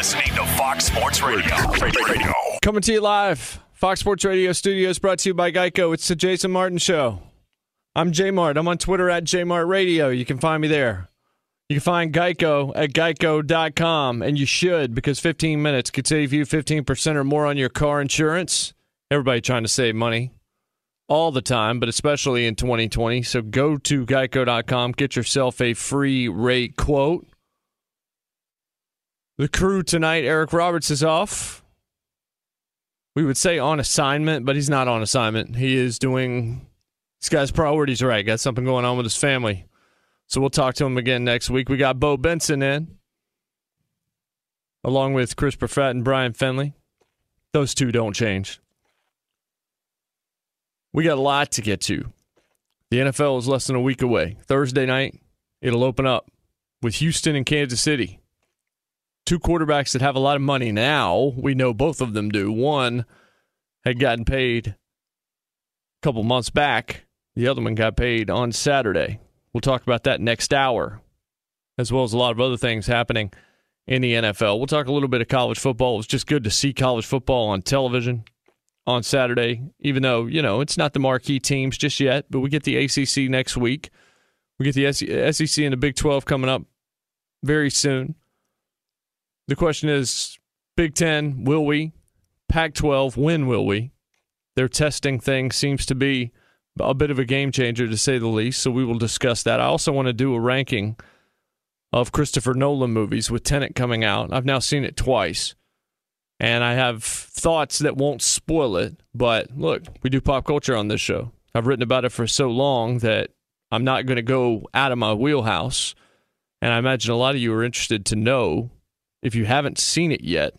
Listening to Fox Sports Radio. Radio. Coming to you live, Fox Sports Radio Studios, brought to you by Geico. It's the Jason Martin Show. I'm J Mart. I'm on Twitter at JMart Radio. You can find me there. You can find Geico at geico.com, and you should because 15 minutes could save you 15% or more on your car insurance. Everybody trying to save money all the time, but especially in 2020. So go to geico.com, get yourself a free rate quote. The crew tonight, Eric Roberts is off. We would say on assignment, but he's not on assignment. He is doing, this guy's priorities right. Got something going on with his family. So we'll talk to him again next week. We got Bo Benson in, along with Chris Perfett and Brian Finley. Those two don't change. We got a lot to get to. The NFL is less than a week away. Thursday night, it'll open up with Houston and Kansas City two quarterbacks that have a lot of money now. We know both of them do. One had gotten paid a couple months back. The other one got paid on Saturday. We'll talk about that next hour, as well as a lot of other things happening in the NFL. We'll talk a little bit of college football. It was just good to see college football on television on Saturday, even though, you know, it's not the marquee teams just yet, but we get the ACC next week. We get the SEC and the Big 12 coming up very soon. The question is Big Ten, will we? Pac 12, when will we? Their testing thing seems to be a bit of a game changer, to say the least. So we will discuss that. I also want to do a ranking of Christopher Nolan movies with Tenet coming out. I've now seen it twice. And I have thoughts that won't spoil it. But look, we do pop culture on this show. I've written about it for so long that I'm not going to go out of my wheelhouse. And I imagine a lot of you are interested to know if you haven't seen it yet,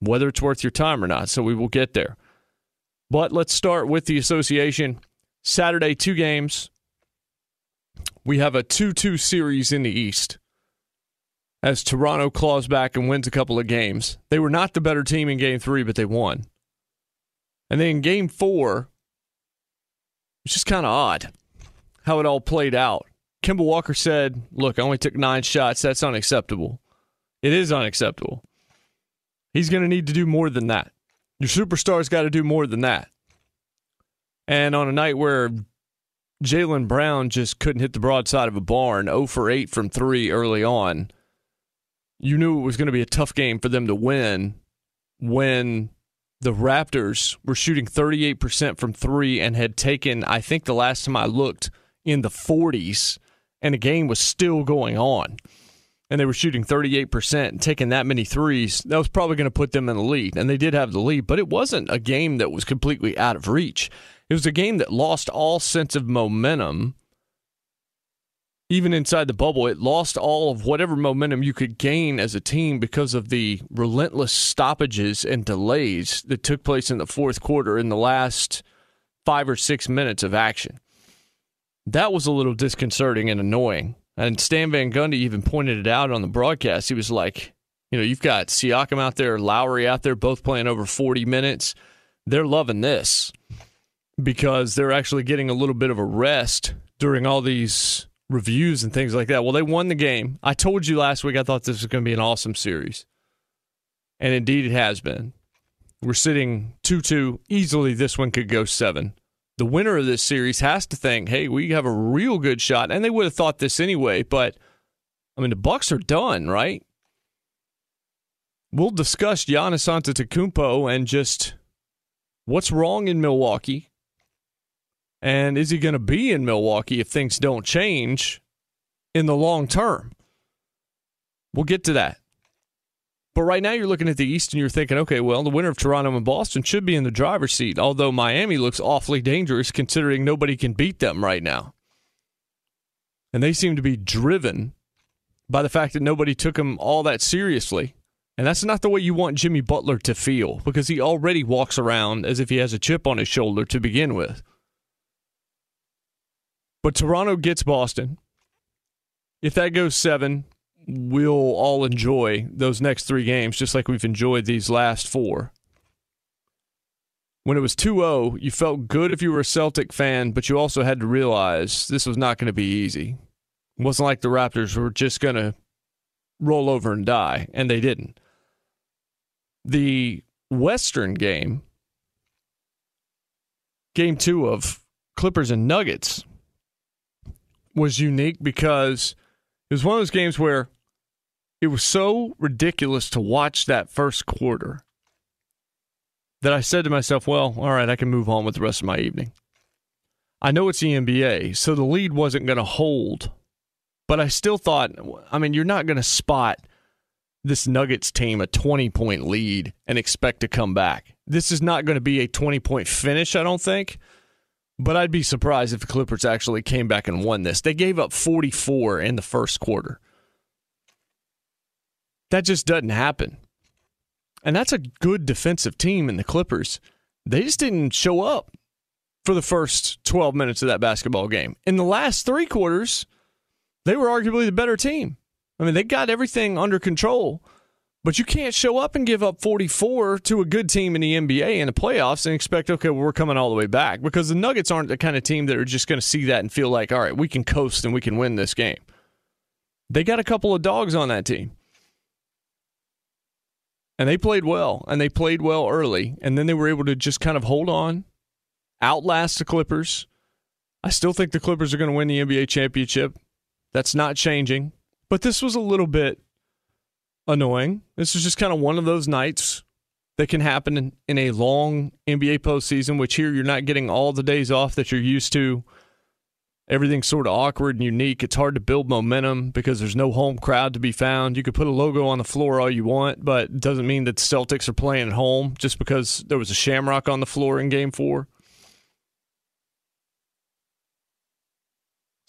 whether it's worth your time or not. So we will get there. But let's start with the association. Saturday, two games. We have a 2 2 series in the East as Toronto claws back and wins a couple of games. They were not the better team in game three, but they won. And then in game four, it's just kind of odd how it all played out. Kemba Walker said, Look, I only took nine shots. That's unacceptable. It is unacceptable. He's going to need to do more than that. Your superstar's got to do more than that. And on a night where Jaylen Brown just couldn't hit the broadside of a barn, 0 for 8 from 3 early on, you knew it was going to be a tough game for them to win when the Raptors were shooting 38% from 3 and had taken, I think the last time I looked, in the 40s, and the game was still going on and they were shooting 38% and taking that many threes, that was probably going to put them in the lead. And they did have the lead, but it wasn't a game that was completely out of reach. It was a game that lost all sense of momentum. Even inside the bubble, it lost all of whatever momentum you could gain as a team because of the relentless stoppages and delays that took place in the fourth quarter in the last five or six minutes of action. That was a little disconcerting and annoying and Stan Van Gundy even pointed it out on the broadcast. He was like, you know, you've got Siakam out there, Lowry out there, both playing over 40 minutes. They're loving this because they're actually getting a little bit of a rest during all these reviews and things like that. Well, they won the game. I told you last week I thought this was going to be an awesome series. And indeed it has been. We're sitting 2 2. Easily, this one could go seven the winner of this series has to think, hey, we have a real good shot. And they would have thought this anyway, but I mean, the Bucks are done, right? We'll discuss Giannis Antetokounmpo and just what's wrong in Milwaukee, and is he going to be in Milwaukee if things don't change in the long term? We'll get to that. But right now, you're looking at the East and you're thinking, okay, well, the winner of Toronto and Boston should be in the driver's seat, although Miami looks awfully dangerous considering nobody can beat them right now. And they seem to be driven by the fact that nobody took them all that seriously. And that's not the way you want Jimmy Butler to feel because he already walks around as if he has a chip on his shoulder to begin with. But Toronto gets Boston. If that goes seven, we'll all enjoy those next three games just like we've enjoyed these last four. When it was 2 0, you felt good if you were a Celtic fan, but you also had to realize this was not going to be easy. It wasn't like the Raptors were just going to roll over and die, and they didn't. The Western game, game two of Clippers and Nuggets, was unique because it was one of those games where it was so ridiculous to watch that first quarter that I said to myself, well, all right, I can move on with the rest of my evening. I know it's the NBA, so the lead wasn't going to hold, but I still thought, I mean, you're not going to spot this Nuggets team a 20 point lead and expect to come back. This is not going to be a 20 point finish, I don't think. But I'd be surprised if the Clippers actually came back and won this. They gave up 44 in the first quarter. That just doesn't happen. And that's a good defensive team in the Clippers. They just didn't show up for the first 12 minutes of that basketball game. In the last three quarters, they were arguably the better team. I mean, they got everything under control. But you can't show up and give up 44 to a good team in the NBA in the playoffs and expect, okay, well, we're coming all the way back because the Nuggets aren't the kind of team that are just going to see that and feel like, all right, we can coast and we can win this game. They got a couple of dogs on that team. And they played well, and they played well early, and then they were able to just kind of hold on, outlast the Clippers. I still think the Clippers are going to win the NBA championship. That's not changing. But this was a little bit annoying. This is just kind of one of those nights that can happen in, in a long NBA postseason, which here you're not getting all the days off that you're used to. Everything's sort of awkward and unique. It's hard to build momentum because there's no home crowd to be found. You could put a logo on the floor all you want, but it doesn't mean that the Celtics are playing at home just because there was a shamrock on the floor in game four.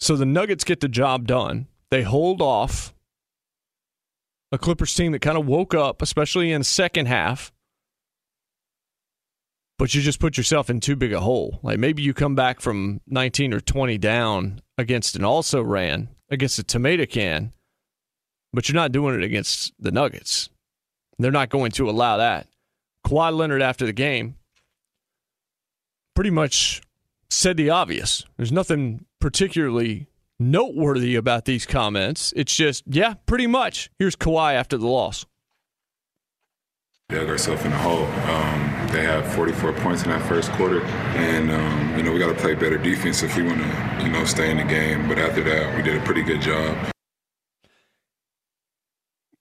So the Nuggets get the job done. They hold off a Clippers team that kind of woke up, especially in the second half. But you just put yourself in too big a hole. Like maybe you come back from 19 or 20 down against an also ran against a tomato can, but you're not doing it against the Nuggets. They're not going to allow that. Kawhi Leonard after the game pretty much said the obvious. There's nothing particularly noteworthy about these comments. It's just, yeah, pretty much. Here's Kawhi after the loss. Dug ourselves in the hole. Um, they have 44 points in that first quarter, and um, you know we got to play better defense if we want to, you know, stay in the game. But after that, we did a pretty good job.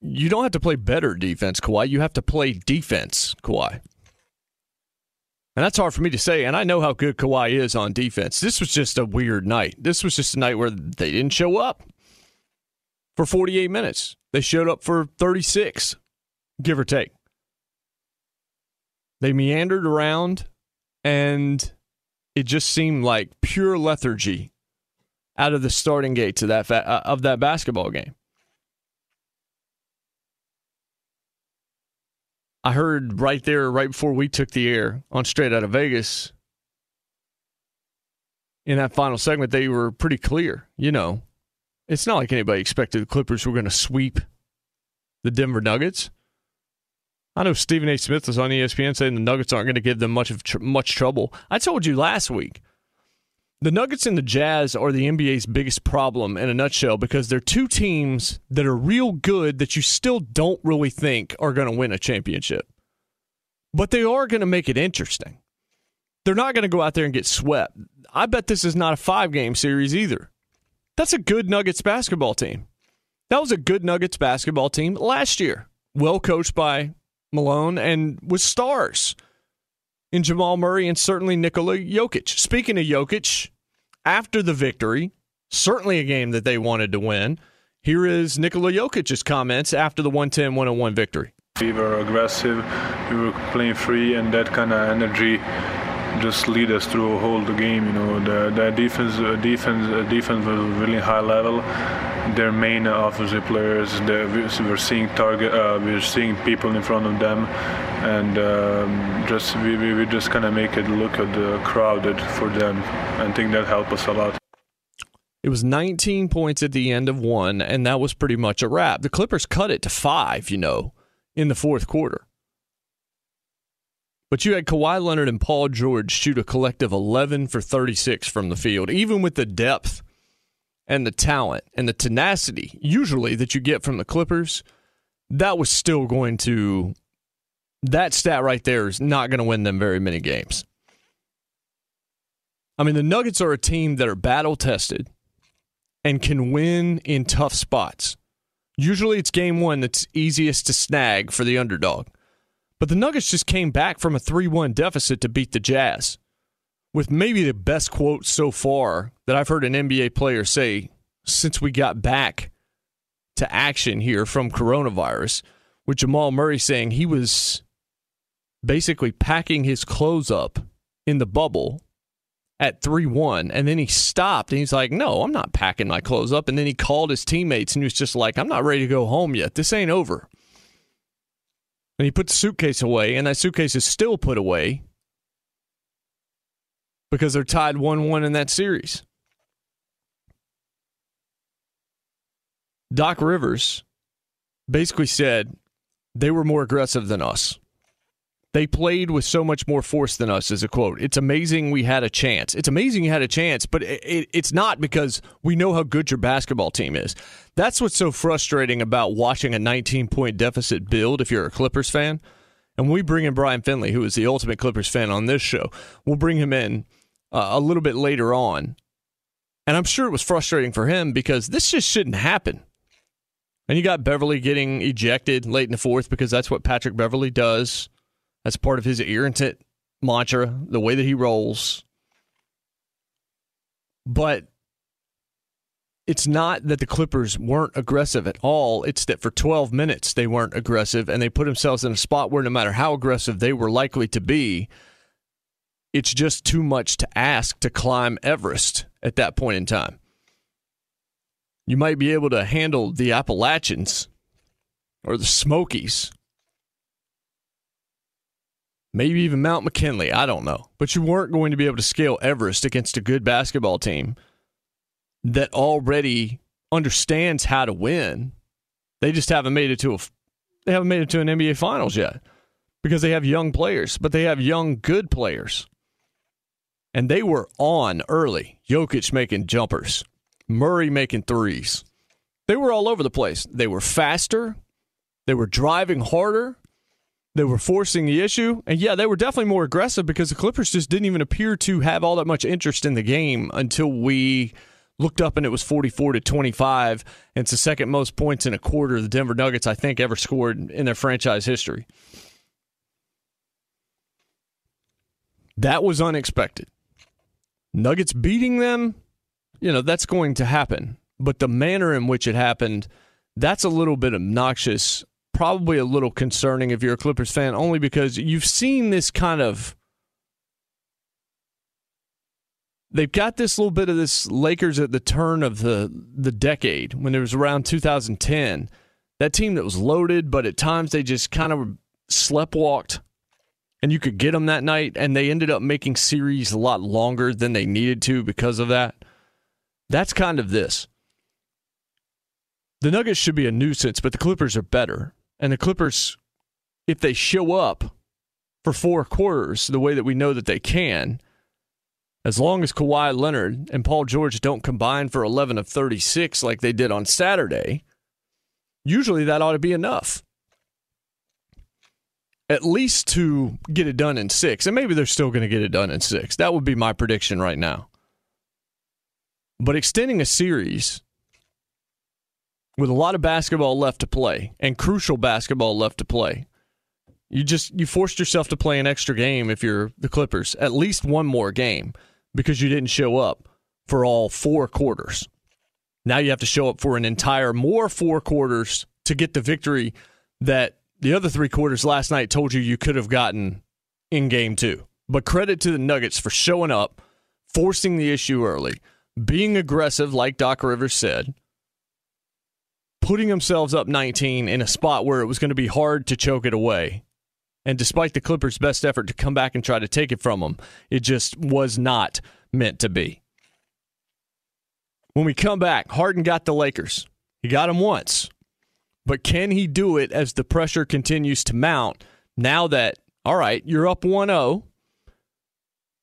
You don't have to play better defense, Kawhi. You have to play defense, Kawhi. And that's hard for me to say. And I know how good Kawhi is on defense. This was just a weird night. This was just a night where they didn't show up for 48 minutes. They showed up for 36, give or take. They meandered around, and it just seemed like pure lethargy out of the starting gate of that fa- uh, of that basketball game. I heard right there, right before we took the air on Straight Out of Vegas, in that final segment, they were pretty clear. You know, it's not like anybody expected the Clippers were going to sweep the Denver Nuggets. I know Stephen A. Smith was on ESPN saying the Nuggets aren't going to give them much of tr- much trouble. I told you last week the Nuggets and the Jazz are the NBA's biggest problem in a nutshell because they're two teams that are real good that you still don't really think are going to win a championship. But they are going to make it interesting. They're not going to go out there and get swept. I bet this is not a five game series either. That's a good Nuggets basketball team. That was a good Nuggets basketball team last year. Well coached by Malone and with stars in Jamal Murray and certainly Nikola Jokic. Speaking of Jokic, after the victory, certainly a game that they wanted to win. Here is Nikola Jokic's comments after the 110 101 victory. We were aggressive, we were playing free, and that kind of energy just lead us through a whole the game. You know, the, the defense, uh, defense, uh, defense was really high level. Their main offensive players, we're seeing target, uh, we're seeing people in front of them, and um, just we, we, we just kind of make it look at the crowded for them. I think that helped us a lot. It was 19 points at the end of one, and that was pretty much a wrap. The Clippers cut it to five, you know, in the fourth quarter. But you had Kawhi Leonard and Paul George shoot a collective 11 for 36 from the field, even with the depth and the talent and the tenacity usually that you get from the Clippers. That was still going to, that stat right there is not going to win them very many games. I mean, the Nuggets are a team that are battle tested and can win in tough spots. Usually it's game one that's easiest to snag for the underdog. But the Nuggets just came back from a 3 1 deficit to beat the Jazz with maybe the best quote so far that I've heard an NBA player say since we got back to action here from coronavirus, with Jamal Murray saying he was basically packing his clothes up in the bubble at 3 1. And then he stopped and he's like, No, I'm not packing my clothes up. And then he called his teammates and he was just like, I'm not ready to go home yet. This ain't over. And he put the suitcase away, and that suitcase is still put away because they're tied 1 1 in that series. Doc Rivers basically said they were more aggressive than us. They played with so much more force than us, is a quote. It's amazing we had a chance. It's amazing you had a chance, but it, it, it's not because we know how good your basketball team is. That's what's so frustrating about watching a 19 point deficit build if you're a Clippers fan. And we bring in Brian Finley, who is the ultimate Clippers fan on this show. We'll bring him in uh, a little bit later on. And I'm sure it was frustrating for him because this just shouldn't happen. And you got Beverley getting ejected late in the fourth because that's what Patrick Beverley does. That's part of his irritant mantra, the way that he rolls. But it's not that the Clippers weren't aggressive at all. It's that for 12 minutes they weren't aggressive and they put themselves in a spot where no matter how aggressive they were likely to be, it's just too much to ask to climb Everest at that point in time. You might be able to handle the Appalachians or the Smokies maybe even Mount McKinley. I don't know. But you weren't going to be able to scale Everest against a good basketball team that already understands how to win. They just haven't made it to a they haven't made it to an NBA finals yet because they have young players, but they have young good players. And they were on early. Jokic making jumpers, Murray making threes. They were all over the place. They were faster, they were driving harder, They were forcing the issue, and yeah, they were definitely more aggressive because the Clippers just didn't even appear to have all that much interest in the game until we looked up and it was 44 to 25. And it's the second most points in a quarter the Denver Nuggets, I think, ever scored in their franchise history. That was unexpected. Nuggets beating them, you know, that's going to happen. But the manner in which it happened, that's a little bit obnoxious, probably a little concerning if you're a Clippers fan, only because you've seen this kind of. They've got this little bit of this Lakers at the turn of the the decade when it was around 2010. That team that was loaded, but at times they just kind of sleptwalked and you could get them that night, and they ended up making series a lot longer than they needed to because of that. That's kind of this. The Nuggets should be a nuisance, but the Clippers are better. And the Clippers, if they show up for four quarters the way that we know that they can, as long as Kawhi Leonard and Paul George don't combine for 11 of 36 like they did on Saturday, usually that ought to be enough at least to get it done in six. And maybe they're still going to get it done in six. That would be my prediction right now. But extending a series with a lot of basketball left to play and crucial basketball left to play, you just you forced yourself to play an extra game if you're the Clippers, at least one more game because you didn't show up for all four quarters. Now you have to show up for an entire more four quarters to get the victory that the other three quarters last night told you you could have gotten in game two. But credit to the Nuggets for showing up, forcing the issue early, being aggressive, like Doc Rivers said, putting themselves up 19 in a spot where it was going to be hard to choke it away. And despite the Clippers' best effort to come back and try to take it from them, it just was not meant to be. When we come back, Harden got the Lakers. He got them once. But can he do it as the pressure continues to mount now that, all right, you're up 1 0?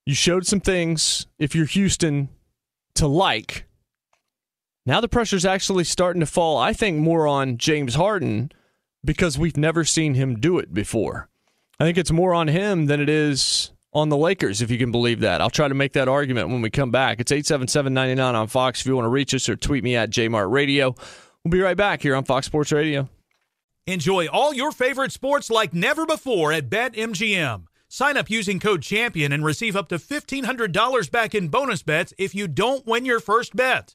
You showed some things, if you're Houston, to like. Now the pressure's actually starting to fall, I think, more on James Harden because we've never seen him do it before. I think it's more on him than it is on the Lakers, if you can believe that. I'll try to make that argument when we come back. It's 877 on Fox if you want to reach us or tweet me at JMart Radio. We'll be right back here on Fox Sports Radio. Enjoy all your favorite sports like never before at BetMGM. Sign up using code CHAMPION and receive up to $1,500 back in bonus bets if you don't win your first bet.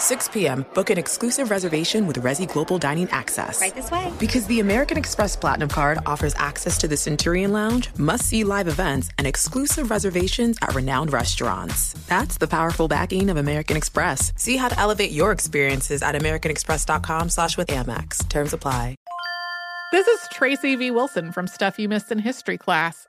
6 p.m., book an exclusive reservation with Resy Global Dining Access. Right this way. Because the American Express Platinum Card offers access to the Centurion Lounge, must see live events, and exclusive reservations at renowned restaurants. That's the powerful backing of American Express. See how to elevate your experiences at AmericanExpress.com slash with Amex. Terms apply. This is Tracy V. Wilson from Stuff You Missed in History class.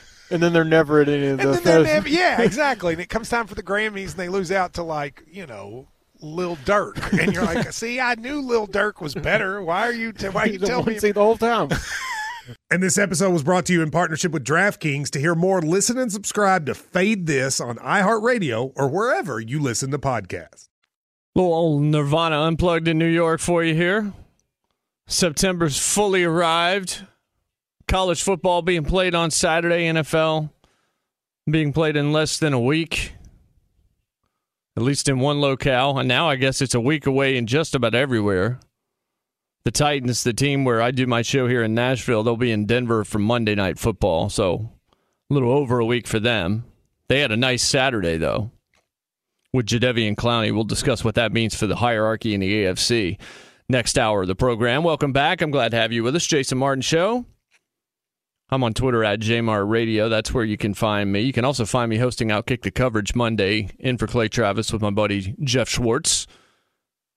and then they're never at any of And those. never, yeah, exactly. And it comes time for the Grammys, and they lose out to like you know Lil Durk, and you're like, see, I knew Lil Durk was better. Why are you? T- why are you He's telling me? seed the whole time. And this episode was brought to you in partnership with DraftKings. To hear more, listen and subscribe to Fade This on iHeartRadio or wherever you listen to podcasts. Little old Nirvana unplugged in New York for you here. September's fully arrived. College football being played on Saturday, NFL being played in less than a week, at least in one locale. And now I guess it's a week away in just about everywhere. The Titans, the team where I do my show here in Nashville, they'll be in Denver for Monday Night Football. So a little over a week for them. They had a nice Saturday, though with Jadeveon Clowney. We'll discuss what that means for the hierarchy in the AFC next hour of the program. Welcome back. I'm glad to have you with us, Jason Martin Show. I'm on Twitter at JMart Radio. That's where you can find me. You can also find me hosting Outkick the Coverage Monday in for Clay Travis with my buddy Jeff Schwartz.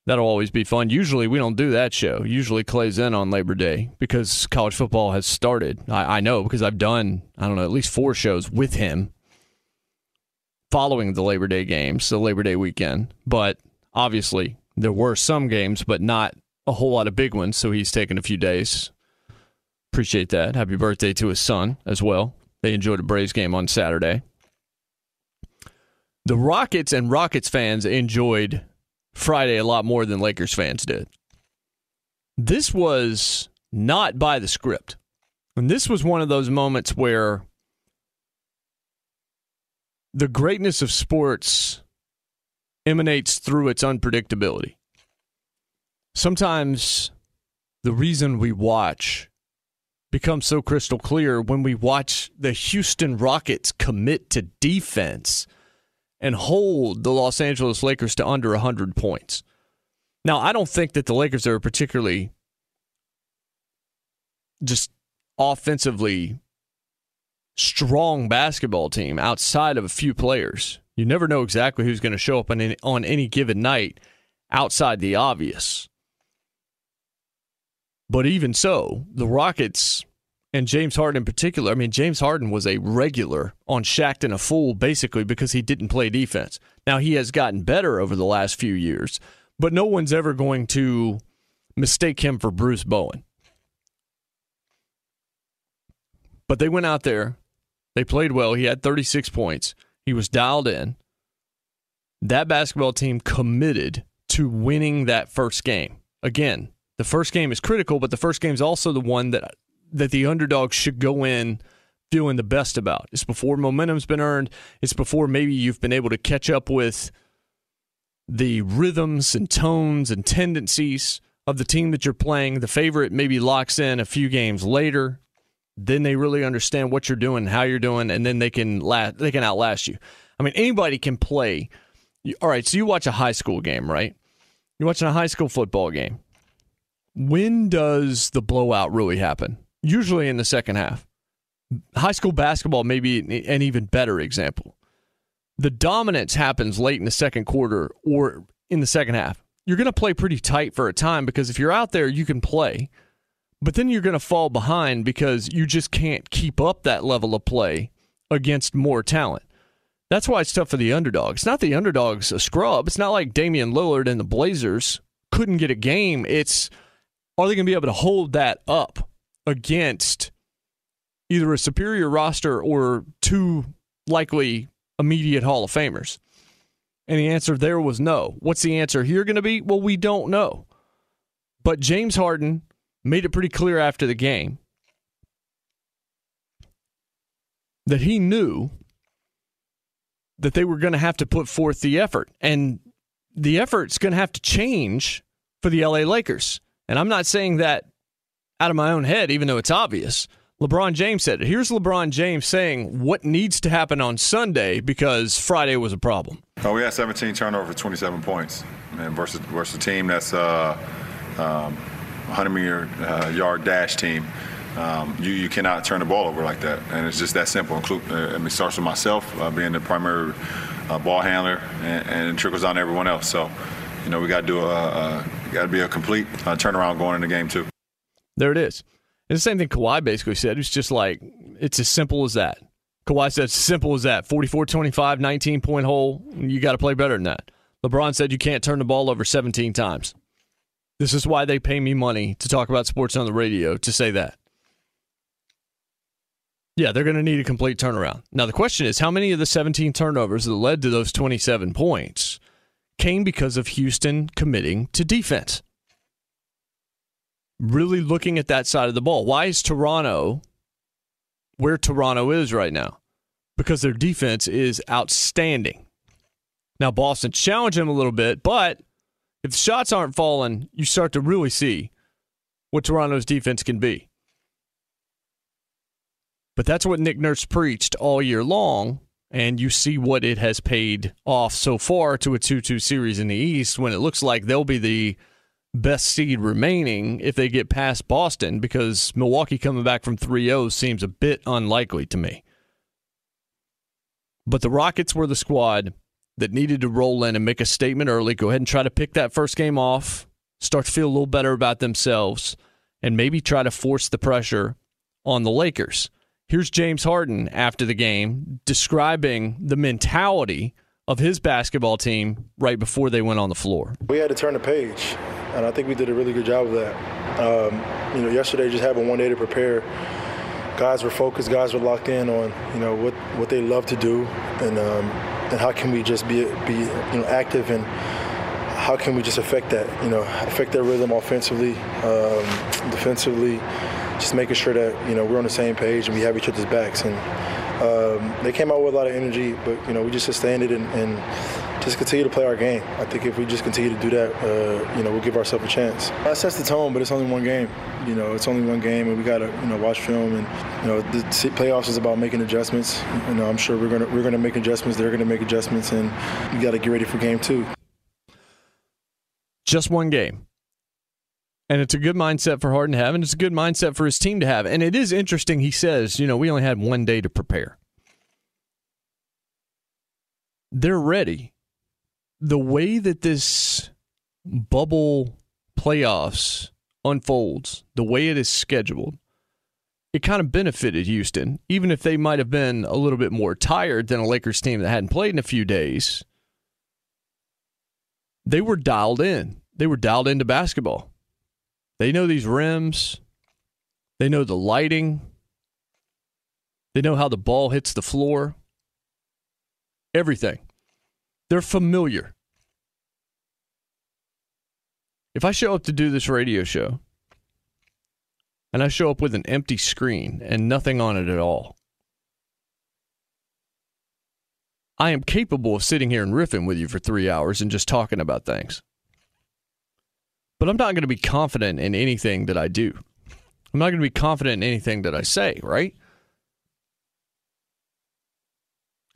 That'll always be fun. Usually we don't do that show. Usually Clay's in on Labor Day because college football has started. I, I know because I've done, I don't know, at least four shows with him following the Labor Day games, the Labor Day weekend. But obviously, there were some games, but not a whole lot of big ones. So he's taken a few days. Appreciate that. Happy birthday to his son as well. They enjoyed a Braves game on Saturday. The Rockets and Rockets fans enjoyed Friday a lot more than Lakers fans did. This was not by the script. And this was one of those moments where the greatness of sports emanates through its unpredictability. Sometimes the reason we watch becomes so crystal clear when we watch the Houston Rockets commit to defense and hold the Los Angeles Lakers to under 100 points. Now, I don't think that the Lakers are particularly just offensively strong basketball team outside of a few players. You never know exactly who's going to show up on any, on any given night outside the obvious. But even so, the Rockets and James Harden in particular, I mean, James Harden was a regular on Shaqtin' a Fool basically because he didn't play defense. Now, he has gotten better over the last few years, but no one's ever going to mistake him for Bruce Bowen. But they went out there, they played well. He had 36 points, he was dialed in. That basketball team committed to winning that first game. Again, the first game is critical, but the first game is also the one that that the underdog should go in feeling the best about. It's before momentum's been earned. It's before maybe you've been able to catch up with the rhythms and tones and tendencies of the team that you're playing. The favorite maybe locks in a few games later. Then they really understand what you're doing, how you're doing, and then they can la- they can outlast you. I mean, anybody can play. All right, so you watch a high school game, right? You're watching a high school football game. When does the blowout really happen? Usually in the second half. High school basketball may be an even better example. The dominance happens late in the second quarter or in the second half. you're going to play pretty tight for a time because if you're out there, you can play. But then you're going to fall behind because you just can't keep up that level of play against more talent. That's why it's tough for the underdog. It's not the underdog's a scrub. It's not like Damian Lillard and the Blazers couldn't get a game. It's are they going to be able to hold that up against either a superior roster or two likely immediate Hall of Famers? And the answer there was no. What's the answer here going to be? Well, we don't know. But James Harden made it pretty clear after the game that he knew that they were going to have to put forth the effort. And the effort's going to have to change for the LA Lakers. And I'm not saying that out of my own head, even though it's obvious. LeBron James said it. Here's LeBron James saying what needs to happen on Sunday because Friday was a problem. Oh, we had 17 turnovers, 27 points, and versus versus a team that's uh, um, 100 meter uh, yard dash team. Um, you you cannot turn the ball over like that, and it's just that simple. Include, uh, I mean, it starts with myself uh, being the primary uh, ball handler, and, and, it trickles to everyone else. So, you know, we got to do a, a to be a complete uh, turnaround going into the game too. There it is. And the same thing Kawhi basically said. It's just like, it's as simple as that. Kawhi said, it's simple as that. 44 25, 19 point hole. You got to play better than that. LeBron said, you can't turn the ball over 17 times. This is why they pay me money to talk about sports on the radio to say that. Yeah, they're going to need a complete turnaround. Now, the question is how many of the 17 turnovers that led to those 27 points came because of Houston committing to defense? really looking at that side of the ball. Why is Toronto where Toronto is right now? Because their defense is outstanding. Now, Boston challenged them a little bit, but if the shots aren't falling, you start to really see what Toronto's defense can be. But that's what Nick Nurse preached all year long, and you see what it has paid off so far to a 2 2 series in the East when it looks like they'll be the best seed remaining if they get past Boston because Milwaukee coming back from 3 0 seems a bit unlikely to me. But the Rockets were the squad that needed to roll in and make a statement early. Go ahead and try to pick that first game off, start to feel a little better about themselves, and maybe try to force the pressure on the Lakers. Here's James Harden after the game describing the mentality of his basketball team right before they went on the floor. We had to turn the page and I think we did a really good job of that. Um, you know, yesterday just having one day to prepare, guys were focused, guys were locked in on you know what what they love to do, and um, and how can we just be be you know active and how can we just affect that you know affect their rhythm offensively, um, defensively, just making sure that you know we're on the same page and we have each other's backs and. Um, they came out with a lot of energy, but you know we just sustained it and, and just continue to play our game. I think if we just continue to do that, uh, you know, we'll give ourselves a chance. That sets the tone, but it's only one game. You know, it's only one game, and we got to, you know, watch film. And you know, the playoffs is about making adjustments. You know, I'm sure we're gonna we're gonna make adjustments. They're gonna make adjustments, and we got to get ready for game two. Just one game. And it's a good mindset for Harden to have, and it's a good mindset for his team to have. And it is interesting, he says, you know, we only had one day to prepare. They're ready the way that this bubble playoffs unfolds, the way it is scheduled, it kind of benefited Houston, even if they might have been a little bit more tired than a Lakers team that hadn't played in a few days. They were dialed in. They were dialed into basketball. They know these rims. They know the lighting. They know how the ball hits the floor. Everything. They're familiar. If I show up to do this radio show and I show up with an empty screen and nothing on it at all, I am capable of sitting here and riffing with you for three hours and just talking about things. But I'm not going to be confident in anything that I do. I'm not going to be confident in anything that I say, right?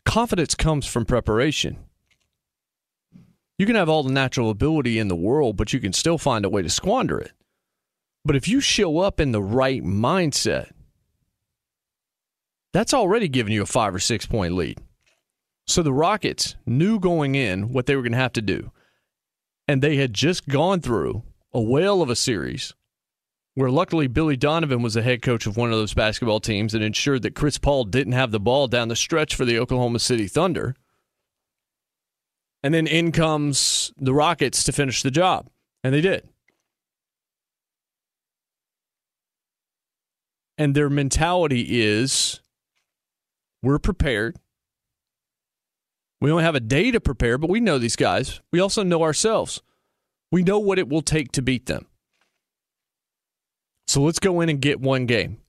Confidence comes from preparation. You can have all the natural ability in the world, but you can still find a way to squander it. But if you show up in the right mindset, that's already given you a five or six point lead. So the Rockets knew going in what they were going to have to do. And they had just gone through a whale of a series where luckily Billy Donovan was the head coach of one of those basketball teams and ensured that Chris Paul didn't have the ball down the stretch for the Oklahoma City Thunder. And then in comes the Rockets to finish the job. And they did. And their mentality is we're prepared. We only have a day to prepare, but we know these guys. We also know ourselves. We know what it will take to beat them. So let's go in and get one game.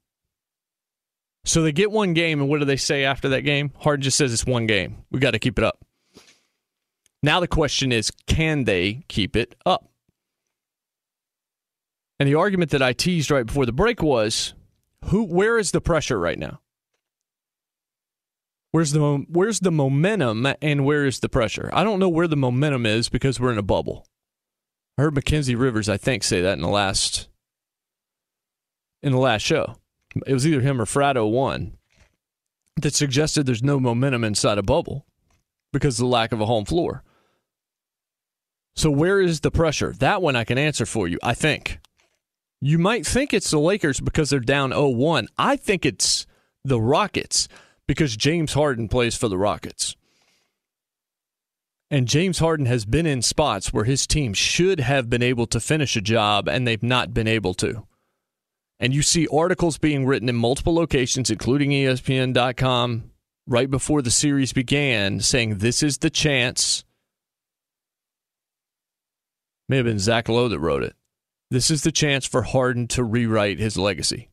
So they get one game, and what do they say after that game? Harden just says it's one game. We got to keep it up. Now the question is, can they keep it up? And the argument that I teased right before the break was, who? Where is the pressure right now? Where's the where's the momentum and where is the pressure? I don't know where the momentum is because we're in a bubble. I heard Mackenzie Rivers, I think, say that in the last in the last show. It was either him or Fratto one that suggested there's no momentum inside a bubble because of the lack of a home floor. So where is the pressure? That one I can answer for you, I think. You might think it's the Lakers because they're down 0-1. I think it's the Rockets because James Harden plays for the Rockets. And James Harden has been in spots where his team should have been able to finish a job and they've not been able to. And you see articles being written in multiple locations, including ESPN.com, right before the series began, saying this is the chance. May have been Zach Lowe that wrote it. This is the chance for Harden to rewrite his legacy.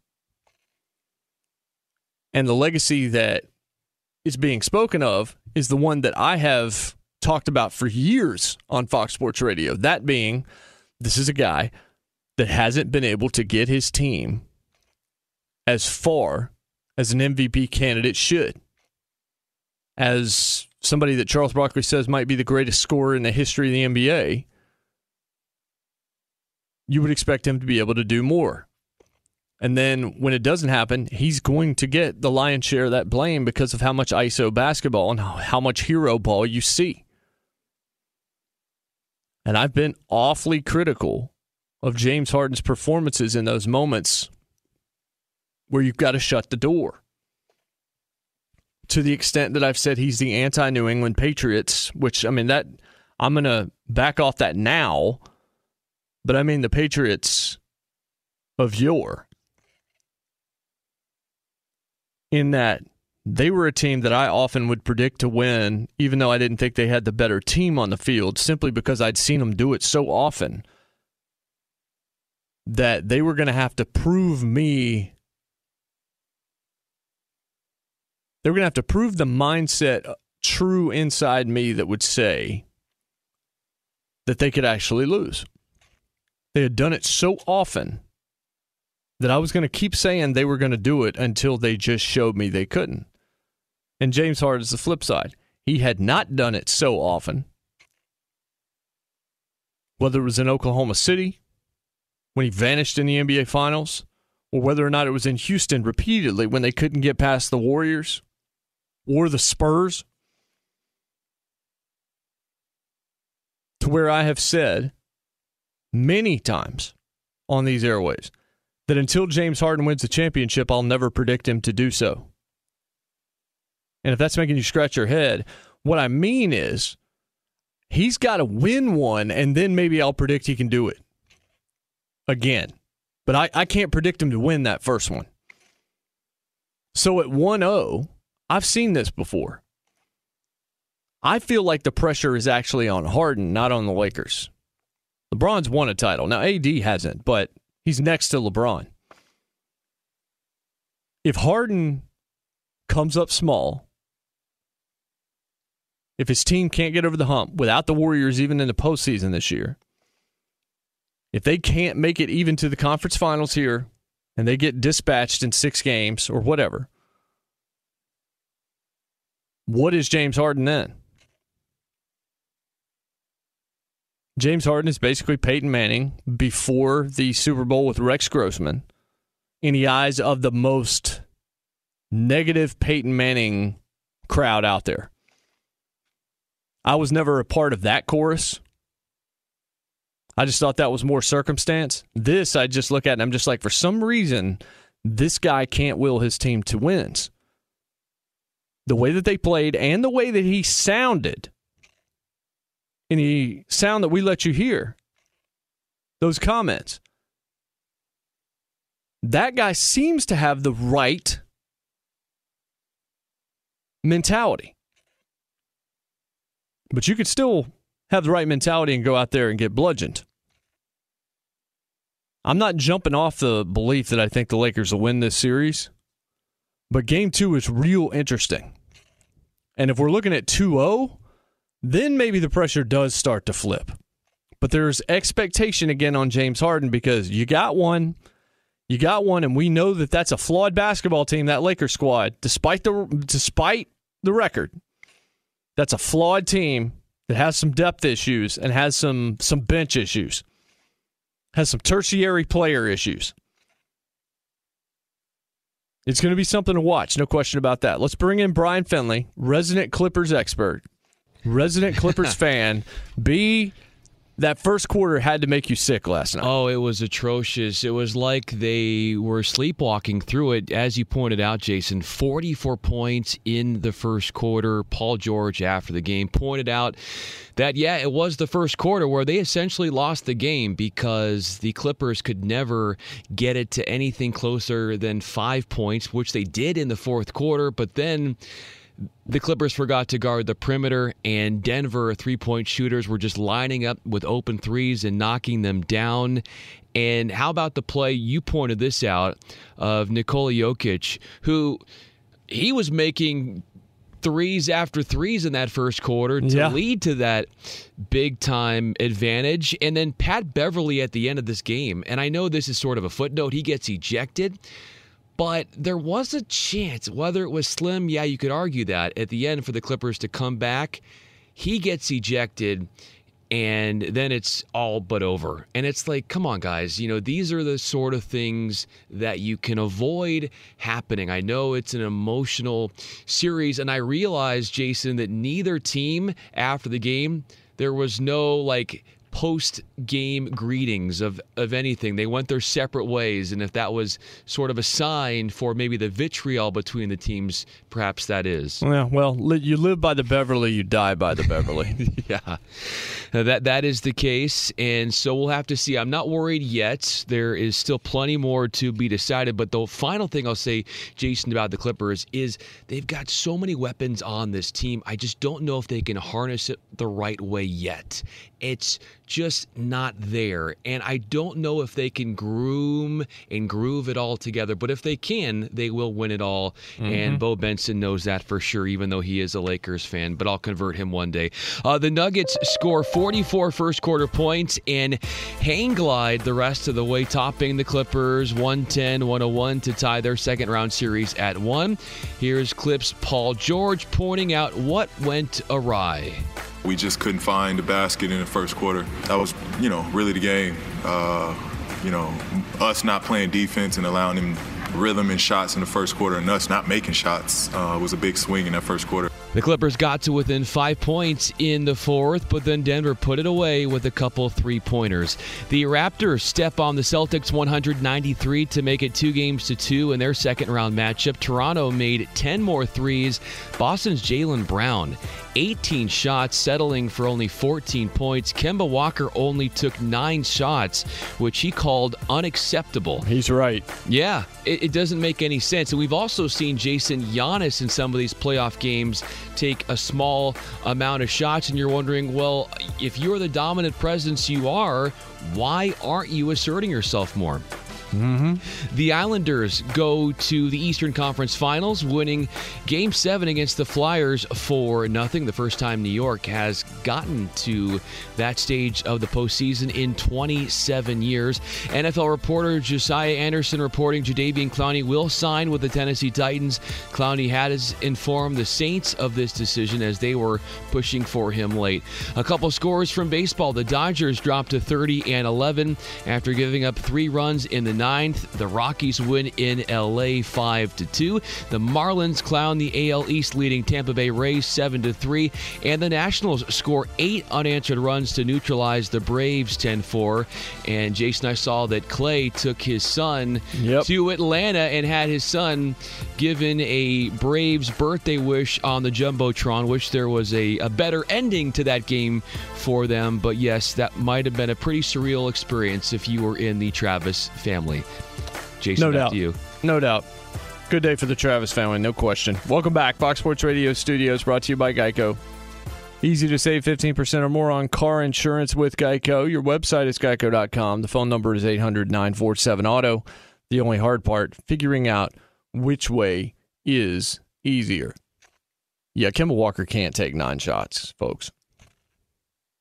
And the legacy that is being spoken of is the one that I have talked about for years on Fox Sports Radio. That being, this is a guy that hasn't been able to get his team as far as an MVP candidate should. As somebody that Charles Barkley says might be the greatest scorer in the history of the NBA, you would expect him to be able to do more. And then when it doesn't happen, he's going to get the lion's share of that blame because of how much ISO basketball and how much hero ball you see. And I've been awfully critical of James Harden's performances in those moments where you've got to shut the door. To the extent that I've said he's the anti New England Patriots, which, I mean, that I'm going to back off that now, but I mean the Patriots of yore. In that they were a team that I often would predict to win, even though I didn't think they had the better team on the field, simply because I'd seen them do it so often that they were going to have to prove me. They were going to have to prove the mindset uh, true inside me that would say that they could actually lose. They had done it so often that I was going to keep saying they were going to do it until they just showed me they couldn't. And James Harden is the flip side. He had not done it so often, whether it was in Oklahoma City when he vanished in the NBA Finals, or whether or not it was in Houston repeatedly when they couldn't get past the Warriors or the Spurs. To where I have said many times on these airways that until James Harden wins the championship, I'll never predict him to do so. And if that's making you scratch your head, what I mean is he's got to win one, and then maybe I'll predict he can do it again. But I, I can't predict him to win that first one. So at 1 0, I've seen this before. I feel like the pressure is actually on Harden, not on the Lakers. LeBron's won a title. Now, AD hasn't, but he's next to LeBron. If Harden comes up small, if his team can't get over the hump without the Warriors even in the postseason this year, if they can't make it even to the conference finals here and they get dispatched in six games or whatever, what is James Harden then? James Harden is basically Peyton Manning before the Super Bowl with Rex Grossman in the eyes of the most negative Peyton Manning crowd out there. I was never a part of that chorus, I just thought that was more circumstance. This, I just look at and I'm just like, for some reason, this guy can't will his team to wins. The way that they played and the way that he sounded, and the sound that we let you hear, those comments, that guy seems to have the right mentality. But you could still have the right mentality and go out there and get bludgeoned. I'm not jumping off the belief that I think the Lakers will win this series, but game two is real interesting. And if we're looking at 2 0, then maybe the pressure does start to flip. But there's expectation again on James Harden because you got one. You got one, and we know that that's a flawed basketball team, that Lakers squad, despite the despite the record. That's a flawed team that has some depth issues and has some some bench issues. Has some tertiary player issues. It's going to be something to watch, no question about that. Let's bring in Brian Finley, resident Clippers expert, resident Clippers fan. B that first quarter had to make you sick last night. Oh, it was atrocious. It was like they were sleepwalking through it. As you pointed out, Jason, 44 points in the first quarter. Paul George, after the game, pointed out that, yeah, it was the first quarter where they essentially lost the game because the Clippers could never get it to anything closer than five points, which they did in the fourth quarter. But then the Clippers forgot to guard the perimeter, and Denver three point shooters were just lining up with open threes and knocking them down. And how about the play? You pointed this out of Nikola Jokic, who he was making threes after threes in that first quarter to Yeah. lead to that big time advantage. And then Pat Beverley at the end of this game, and I know this is sort of a footnote, he gets ejected. But there was a chance, whether it was slim, yeah, you could argue that at the end for the Clippers to come back. He gets ejected, and then it's all but over. And it's like, come on, guys, you know, these are the sort of things that you can avoid happening. I know it's an emotional series, and I realize, Jason, that neither team after the game, there was no like post game greetings of, of anything. They went their separate ways. And if that was sort of a sign for maybe the vitriol between the teams, perhaps that is. Yeah, well, you live by the Beverley, you die by the Beverley. yeah, that that is the case, and so we'll have to see. I'm not worried yet. There is still plenty more to be decided. But the final thing I'll say, Jason, about the Clippers is they've got so many weapons on this team. I just don't know if they can harness it the right way yet. It's just not there, and I don't know if they can groom and groove it all together. But if they can, they will win it all. And Mhm. Bo Benson knows that for sure, even though he is a Lakers fan. But I'll convert him one day. Uh, the Nuggets score 44 first quarter points and hang glide the rest of the way, topping the Clippers 110 101 to tie their second round series at one. Here's Clips Paul George pointing out what went awry. We just couldn't find a basket in the first quarter. That was, you know, really the game. Uh, you know, us not playing defense and allowing them rhythm and shots in the first quarter, and us not making shots uh, was a big swing in that first quarter. The Clippers got to within five points in the fourth, but then Denver put it away with a couple three pointers. The Raptors step on the Celtics 193 to make it two games to two in their second round matchup. Toronto made 10 more threes. Boston's Jaylen Brown, 18 shots, settling for only 14 points. Kemba Walker only took nine shots, which he called unacceptable. He's right. Yeah, it, it doesn't make any sense. And we've also seen Jason Giannis in some of these playoff games take a small amount of shots, and you're wondering, well, if you're the dominant presence you are, why aren't you asserting yourself more? Mm-hmm. The Islanders go to the Eastern Conference Finals, winning Game 7 against the Flyers for nothing. The first time New York has gotten to that stage of the postseason in 27 years. NFL reporter Josina Anderson reporting Jadeveon Clowney will sign with the Tennessee Titans. Clowney has informed the Saints of this decision as they were pushing for him late. A couple scores from baseball. The Dodgers dropped to 30 and 11 after giving up three runs in the ninth. The Rockies win in LA 5 to 2. The Marlins clown the AL East leading Tampa Bay Rays 7 to 3. And the Nationals score eight unanswered runs to neutralize the Braves 10 4. And Jason, I saw that Clay took his son Yep. to Atlanta and had his son given a Braves birthday wish on the Jumbotron. Wish there was a, a better ending to that game for them. But yes, that might have been a pretty surreal experience if you were in the Travis family. Jason, No doubt. to you. No doubt. Good day for the Travis family, no question. Welcome back. Fox Sports Radio Studios brought to you by Geico. Easy to save 15% or more on car insurance with Geico. Your website is geico.com. The phone number is 800 947 Auto. The only hard part, figuring out which way is easier. Yeah, Kemba Walker can't take nine shots, folks.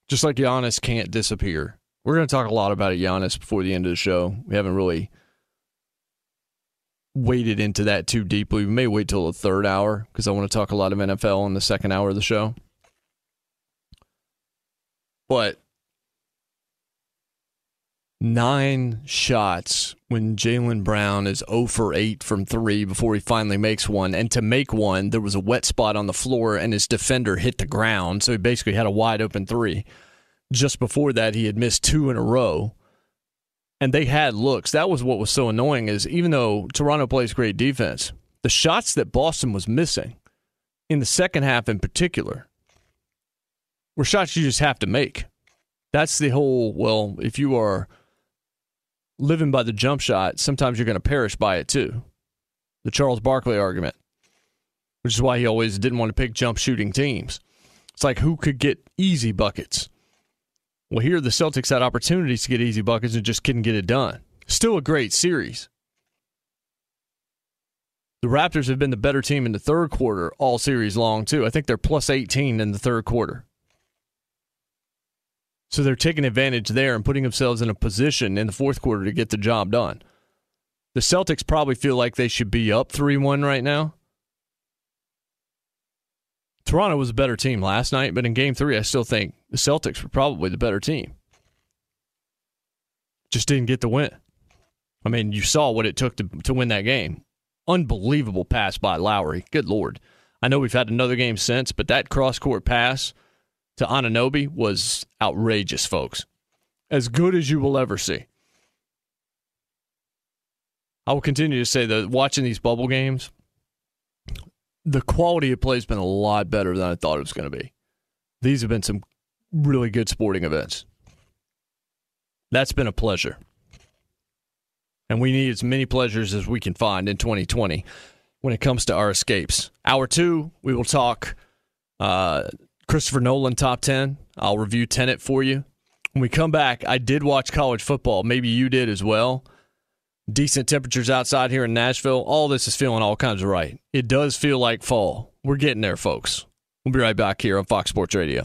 Just like Giannis can't disappear. We're going to talk a lot about Giannis before the end of the show. We haven't really waded into that too deeply. We may wait till the third hour because I want to talk a lot of NFL in the second hour of the show. But nine shots when Jaylen Brown is 0 for 8 from three before he finally makes one. And to make one, there was a wet spot on the floor and his defender hit the ground. So he basically had a wide open three. Just before that, he had missed two in a row and they had looks. That was what was so annoying is even though Toronto plays great defense, the shots that Boston was missing in the second half in particular were shots you just have to make. That's the whole, well, if you are living by the jump shot, sometimes you're going to perish by it too. The Charles Barkley argument, which is why he always didn't want to pick jump shooting teams. It's like who could get easy buckets? Well, here the Celtics had opportunities to get easy buckets and just couldn't get it done. Still a great series. The Raptors have been the better team in the third quarter all series long, too. I think they're plus 18 in the third quarter. So they're taking advantage there and putting themselves in a position in the fourth quarter to get the job done. The Celtics probably feel like they should be up 3 1 right now. Toronto was a better team last night, but in game three, I still think the Celtics were probably the better team. Just didn't get the win. I mean, you saw what it took to, to win that game. Unbelievable pass by Lowry. Good Lord. I know we've had another game since, but that cross court pass to Anunoby was outrageous, folks. As good as you will ever see. I will continue to say that watching these bubble games, the quality of play has been a lot better than I thought it was going to be. These have been some really good sporting events. That's been a pleasure. And we need as many pleasures as we can find in 2020 when it comes to our escapes. Hour two, we will talk uh, Christopher Nolan top 10. I'll review Tenet for you. When we come back, I did watch college football. Maybe you did as well. Decent temperatures outside here in Nashville. All this is feeling all kinds of right. It does feel like fall. We're getting there, folks. We'll be right back here on Fox Sports Radio.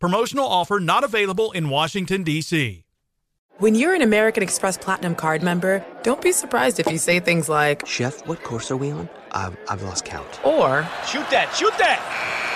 Promotional offer not available in Washington, D.C. When you're an American Express Platinum card member, don't be surprised if you say things like, Chef, what course are we on? I've, I've lost count. or, Shoot that, shoot that!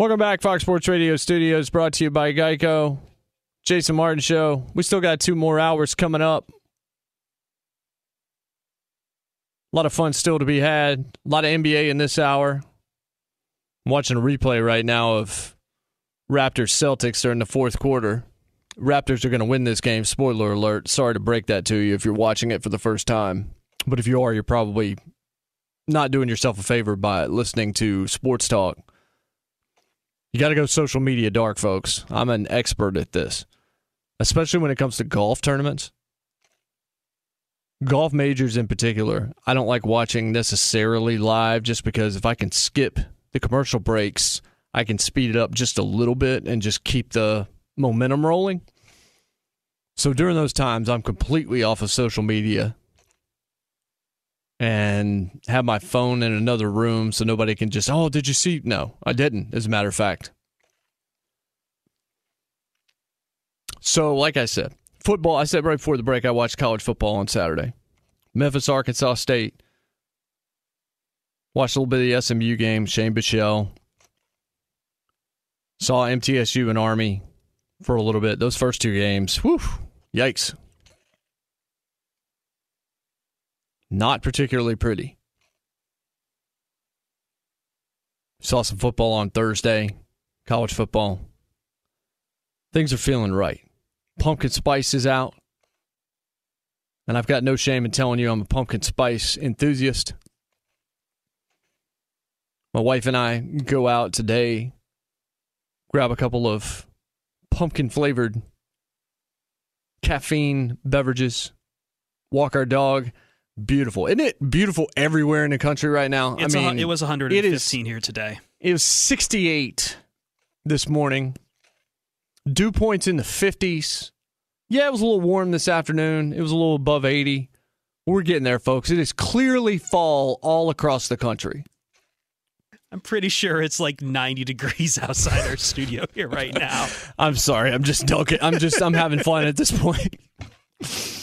Welcome back, Fox Sports Radio Studios, brought to you by Geico. Jason Martin Show. We still got two more hours coming up. A lot of fun still to be had. A lot of NBA in this hour. I'm watching a replay right now of Raptors Celtics during the fourth quarter. Raptors are going to win this game. Spoiler alert. Sorry to break that to you if you're watching it for the first time. But if you are, you're probably not doing yourself a favor by listening to sports talk. You got to go social media dark, folks. I'm an expert at this, especially when it comes to golf tournaments. Golf majors in particular, I don't like watching necessarily live just because if I can skip the commercial breaks, I can speed it up just a little bit and just keep the momentum rolling. So during those times, I'm completely off of social media and have my phone in another room so nobody can just, oh, did you see? No, I didn't, as a matter of fact. So, like I said, football, I said right before the break, I watched college football on Saturday. Memphis, Arkansas State. Watched a little bit of the SMU game, Shane Buechele. Saw MTSU and Army for a little bit. Those first two games, whew, yikes. Not particularly pretty. Saw some football on Thursday, college football. Things are feeling right. Pumpkin spice is out. And I've got no shame in telling you I'm a pumpkin spice enthusiast. My wife and I go out today, grab a couple of pumpkin flavored caffeine beverages, walk our dog. Beautiful. Isn't it beautiful everywhere in the country right now? It's I a, mean, it was 115 here today. It was 68 this morning. Dew points in the 50s. Yeah, it was a little warm this afternoon. It was a little above 80. We're getting there, folks. It is clearly fall all across the country. I'm pretty sure it's like 90 degrees outside our studio here right now. I'm sorry. I'm just joking. I'm just I'm having fun at this point.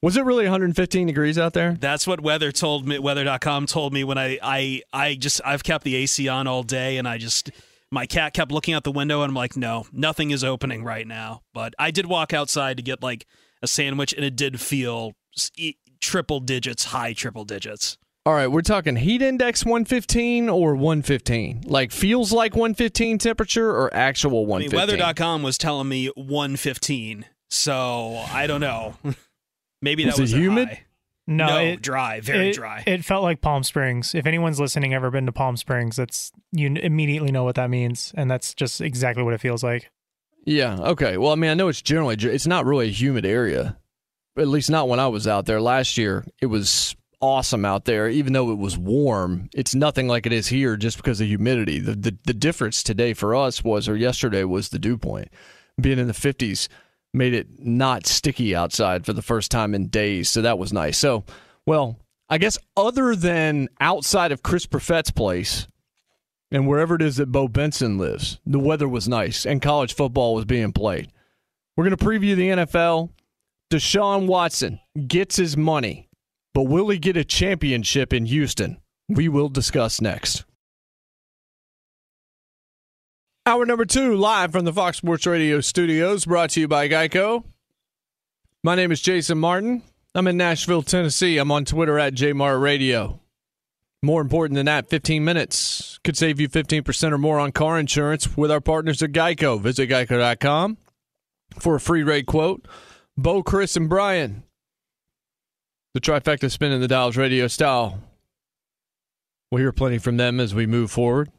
Was it really 115 degrees out there? That's what weather told me. Weather.com told me when I I I just I've kept the AC on all day and I just my cat kept looking out the window and I'm like, no, nothing is opening right now. But I did walk outside to get like a sandwich and it did feel triple digits, high triple digits. All right, we're talking heat index 115 or 115? Like feels like 115 temperature or actual 115? I mean, weather.com was telling me 115. So I don't know. Maybe that was, was it humid. High. No, no it, dry, very it, dry. It felt like Palm Springs. If anyone's listening ever been to Palm Springs, that's you immediately know what that means, and that's just exactly what it feels like. Yeah. Okay. Well, I mean, I know it's generally it's not really a humid area, at least not when I was out there last year. It was awesome out there, even though it was warm. It's nothing like it is here, just because of humidity. The the, the difference today for us was, or yesterday was the dew point being in the fifties made it not sticky outside for the first time in days. So that was nice. So, well, I guess other than outside of Chris Perfett's place and wherever it is that Bo Benson lives, the weather was nice and college football was being played. We're going to preview the NFL. Deshaun Watson gets his money, but will he get a championship in Houston? We will discuss next. Hour number two, live from the Fox Sports Radio studios, brought to you by Geico. My name is Jason Martin. I'm in Nashville, Tennessee. I'm on Twitter at JMartRadio. More important than that, 15 minutes could save you 15% or more on car insurance with our partners at Geico. Visit geico.com for a free rate quote. Bo, Chris, and Brian. The trifecta spinning the dials radio style. We'll hear plenty from them as we move forward.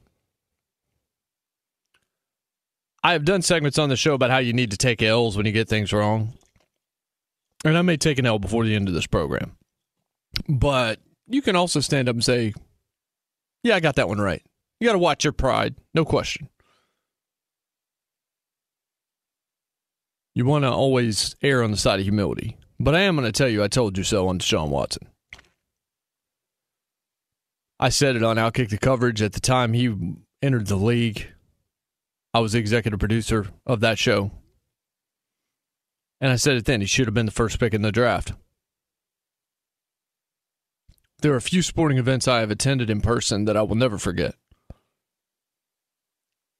I have done segments on the show about how you need to take L's when you get things wrong. And I may take an L before the end of this program. But you can also stand up and say, Yeah, I got that one right. You got to watch your pride, no question. You want to always err on the side of humility. But I am going to tell you, I told you so on Deshaun Watson. I said it on Outkick the Coverage at the time he entered the league. I was the executive producer of that show. And I said it then, he should have been the first pick in the draft. There are a few sporting events I have attended in person that I will never forget.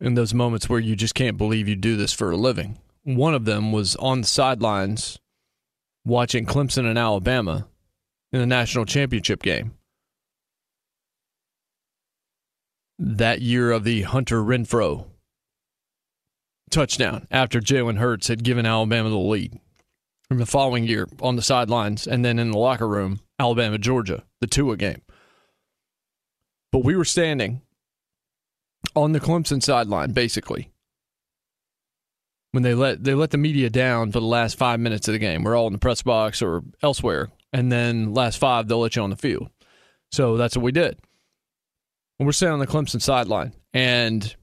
In those moments where you just can't believe you do this for a living. One of them was on the sidelines watching Clemson and Alabama in the national championship game. That year of the Hunter Renfrow touchdown after Jalen Hurts had given Alabama the lead. From the following year on the sidelines and then in the locker room, Alabama, Georgia, the Tua game. But we were standing on the Clemson sideline, basically. When they let they let the media down for the last five minutes of the game. We're all in the press box or elsewhere. And then last five they'll let you on the field. So that's what we did. And we're standing on the Clemson sideline. And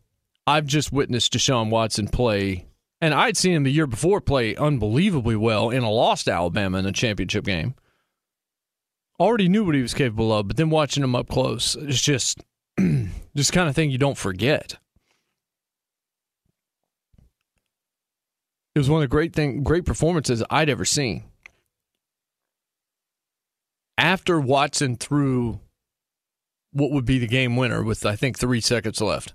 I've just witnessed Deshaun Watson play, and I'd seen him the year before play unbelievably well in a loss to Alabama in a championship game. Already knew what he was capable of, but then watching him up close, it's just just kind of thing you don't forget. It was one of the great thing, great performances I'd ever seen. After Watson threw what would be the game winner with I think three seconds left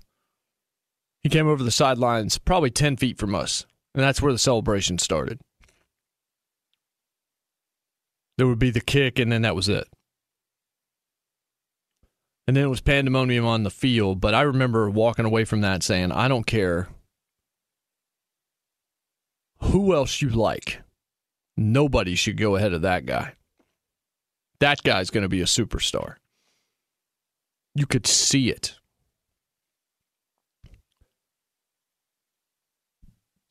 he came over the sidelines, probably 10 feet from us, and that's where the celebration started. There would be the kick, and then that was it. And then it was pandemonium on the field, but I remember walking away from that saying, I don't care who else you like. Nobody should go ahead of that guy. That guy's going to be a superstar. You could see it.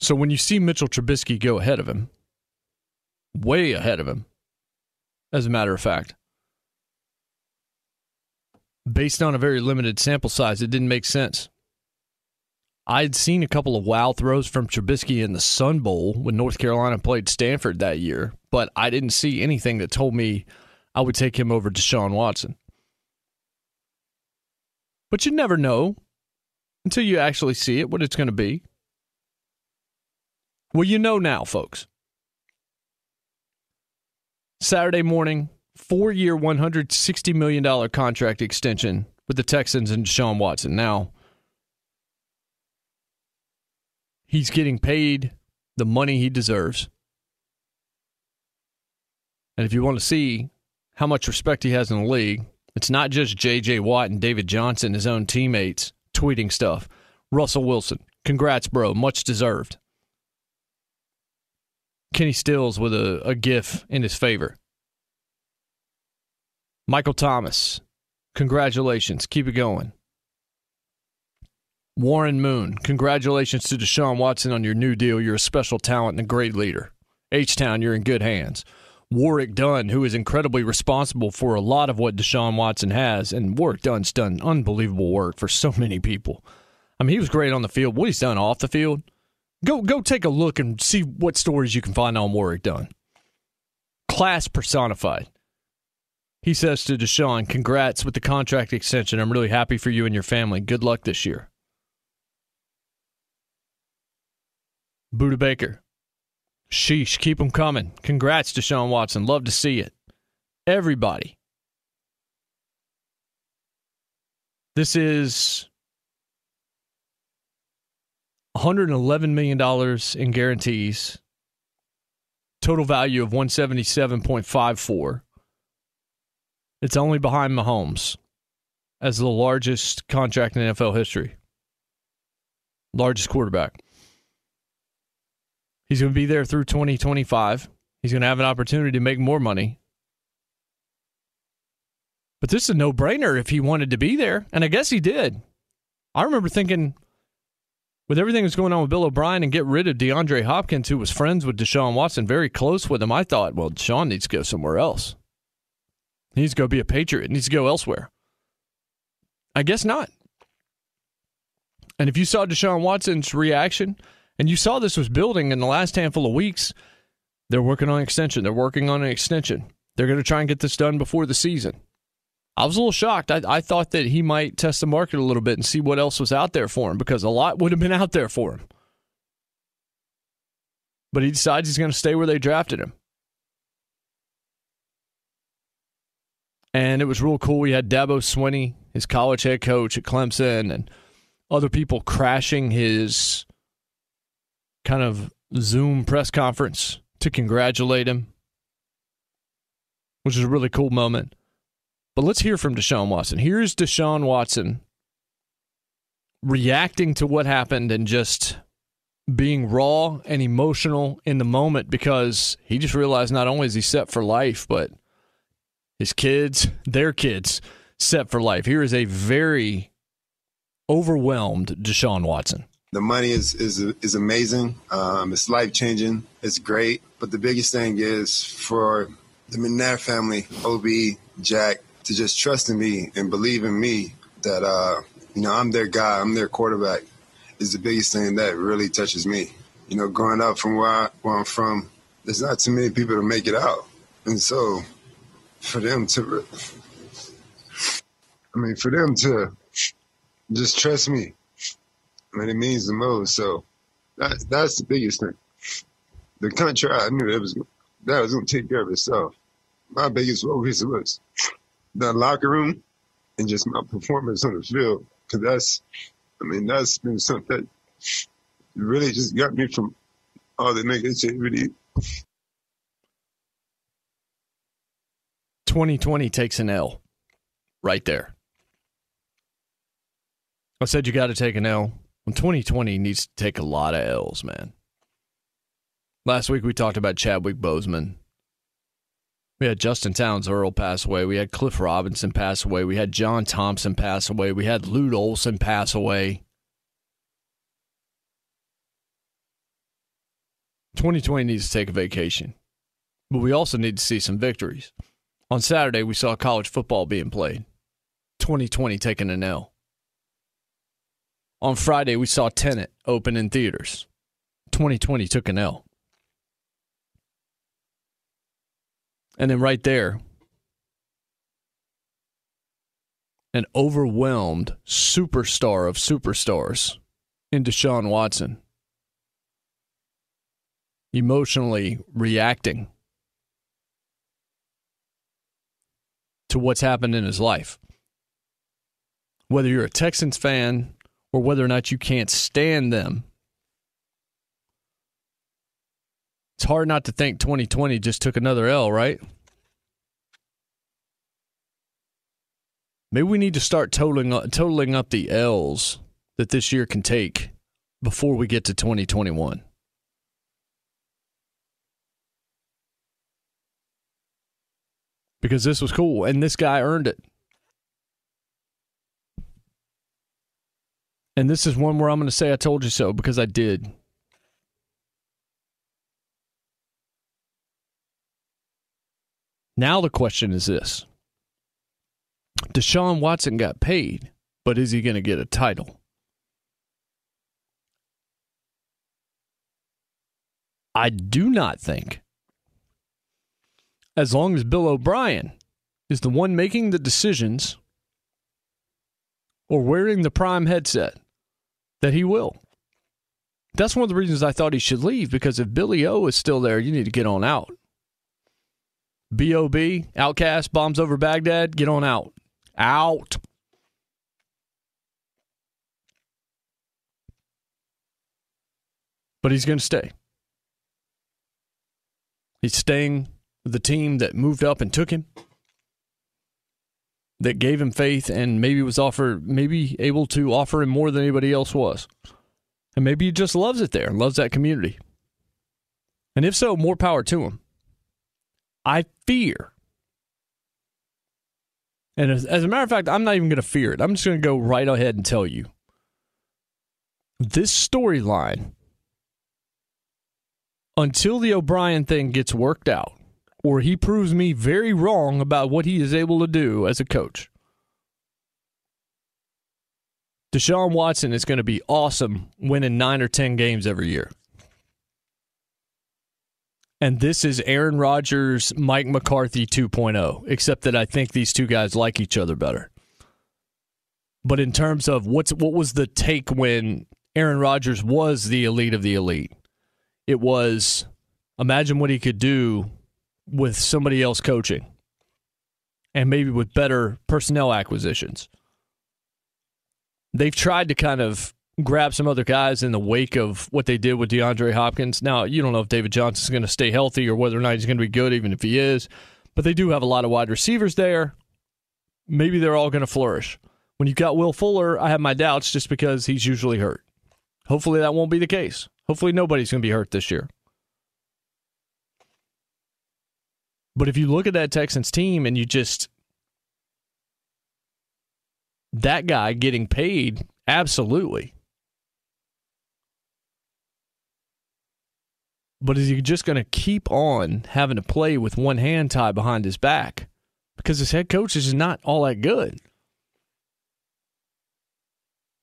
So when you see Mitchell Trubisky go ahead of him, way ahead of him, as a matter of fact, based on a very limited sample size, it didn't make sense. I had seen a couple of wow throws from Trubisky in the Sun Bowl when North Carolina played Stanford that year, but I didn't see anything that told me I would take him over Deshaun Watson. But you never know until you actually see it, what it's going to be. Well, you know now, folks. Saturday morning, four year, $160 million contract extension with the Texans and Deshaun Watson. Now, he's getting paid the money he deserves. And if you want to see how much respect he has in the league, it's not just J.J. Watt and David Johnson, his own teammates, tweeting stuff. Russell Wilson, congrats, bro. Much deserved. Kenny Stills with a, a GIF in his favor. Michael Thomas, congratulations. Keep it going. Warren Moon, congratulations to Deshaun Watson on your new deal. You're a special talent and a great leader. H Town, you're in good hands. Warrick Dunn, who is incredibly responsible for a lot of what Deshaun Watson has, and Warrick Dunn's done unbelievable work for so many people. I mean, he was great on the field. What he's done off the field, Go go take a look and see what stories you can find on Warrick Dunn. Class personified. He says to Deshaun, Congrats with the contract extension. I'm really happy for you and your family. Good luck this year. Budda Baker. Sheesh, keep them coming. Congrats Sean Watson. Love to see it. Everybody. This is $111 million in guarantees, total value of 177.54. It's only behind Mahomes as the largest contract in NFL history, largest quarterback. He's going to be there through 2025. He's going to have an opportunity to make more money. But this is a no brainer if he wanted to be there. And I guess he did. I remember thinking, with everything that's going on with Bill O'Brien and get rid of DeAndre Hopkins, who was friends with Deshaun Watson, very close with him, I thought, well, Deshaun needs to go somewhere else. He needs to go be a Patriot, he needs to go elsewhere. I guess not. And if you saw Deshaun Watson's reaction, and you saw this was building in the last handful of weeks, they're working on an extension. They're working on an extension. They're going to try and get this done before the season. I was a little shocked. I, I thought that he might test the market a little bit and see what else was out there for him because a lot would have been out there for him. But he decides he's going to stay where they drafted him. And it was real cool. We had Dabo Swinney, his college head coach at Clemson, and other people crashing his kind of Zoom press conference to congratulate him, which is a really cool moment. But let's hear from Deshaun Watson. Here's Deshaun Watson reacting to what happened and just being raw and emotional in the moment because he just realized not only is he set for life, but his kids, their kids, set for life. Here is a very overwhelmed Deshaun Watson. The money is is is amazing. Um, it's life changing. It's great. But the biggest thing is for the McNair family, Ob, Jack, to just trust in me and believe in me that uh, you know I'm their guy, I'm their quarterback, is the biggest thing that really touches me. You know, growing up from where, I, where I'm from, there's not too many people to make it out, and so for them to, I mean, for them to just trust me, I mean, it means the most. So that that's the biggest thing. The country, I knew that was that was to take care of itself. My biggest focus was the locker room and just my performance on the field. Cause that's, I mean, that's been something that really just got me from all the negativity. 2020 takes an L right there. I said you got to take an L. When 2020 needs to take a lot of L's, man. Last week we talked about Chadwick Boseman. We had Justin Townes Earle pass away. We had Cliff Robinson pass away. We had John Thompson pass away. We had Lute Olson pass away. 2020 needs to take a vacation, but we also need to see some victories. On Saturday, we saw college football being played. 2020 taking an L. On Friday, we saw Tenet open in theaters. 2020 took an L. And then right there, an overwhelmed superstar of superstars in Deshaun Watson, emotionally reacting to what's happened in his life. Whether you're a Texans fan or whether or not you can't stand them, it's hard not to think 2020 just took another L, right? Maybe we need to start totaling totaling up the L's that this year can take before we get to 2021. Because this was cool and this guy earned it. And this is one where I'm going to say I told you so because I did. Now the question is this Deshaun Watson got paid, but is he going to get a title? I do not think, as long as Bill O'Brien is the one making the decisions or wearing the prime headset, that he will. That's one of the reasons I thought he should leave because if Billy O is still there, you need to get on out. B.O.B., OutKast, Bombs Over Baghdad, get on out. Out. But he's going to stay. He's staying with the team that moved up and took him, that gave him faith, and maybe was offered, maybe able to offer him more than anybody else was. And maybe he just loves it there and loves that community. And if so, more power to him. I fear. And as, as a matter of fact, I'm not even going to fear it. I'm just going to go right ahead and tell you. This storyline, until the O'Brien thing gets worked out, or he proves me very wrong about what he is able to do as a coach, Deshaun Watson is going to be awesome winning nine or 10 games every year. And this is Aaron Rodgers, Mike McCarthy 2.0, except that I think these two guys like each other better. But in terms of what's what was the take when Aaron Rodgers was the elite of the elite? It was imagine what he could do with somebody else coaching and maybe with better personnel acquisitions. They've tried to kind of grab some other guys in the wake of what they did with DeAndre Hopkins. Now, you don't know if David Johnson's going to stay healthy or whether or not he's going to be good, even if he is, but they do have a lot of wide receivers there. Maybe they're all going to flourish. When you've got Will Fuller, I have my doubts just because he's usually hurt. Hopefully, that won't be the case. Hopefully, nobody's going to be hurt this year. But if you look at that Texans team and you just that guy getting paid, absolutely. But is he just going to keep on having to play with one hand tied behind his back? Because his head coach is not all that good.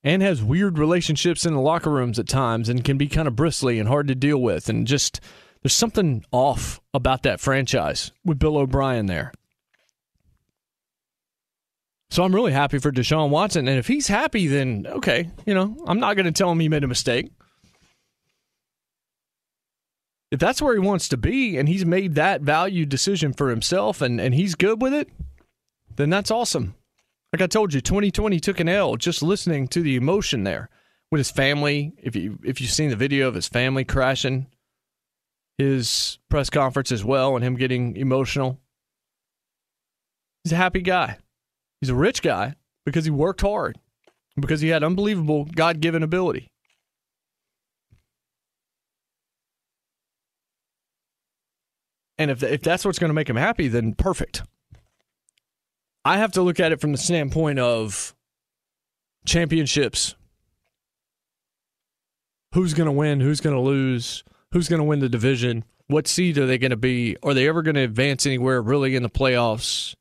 And has weird relationships in the locker rooms at times and can be kind of bristly and hard to deal with. And just, there's something off about that franchise with Bill O'Brien there. So I'm really happy for Deshaun Watson. And if he's happy, then okay, you know, I'm not going to tell him he made a mistake. If that's where he wants to be and he's made that value decision for himself and, and he's good with it, then that's awesome. Like I told you, 2020 took an L just listening to the emotion there with his family. If you if you've seen the video of his family crashing his press conference as well and him getting emotional. He's a happy guy. He's a rich guy because he worked hard, because he had unbelievable God given ability. And if, if that's what's going to make him happy, then perfect. I have to look at it from the standpoint of championships. Who's going to win? Who's going to lose? Who's going to win the division? What seed are they going to be? Are they ever going to advance anywhere really in the playoffs?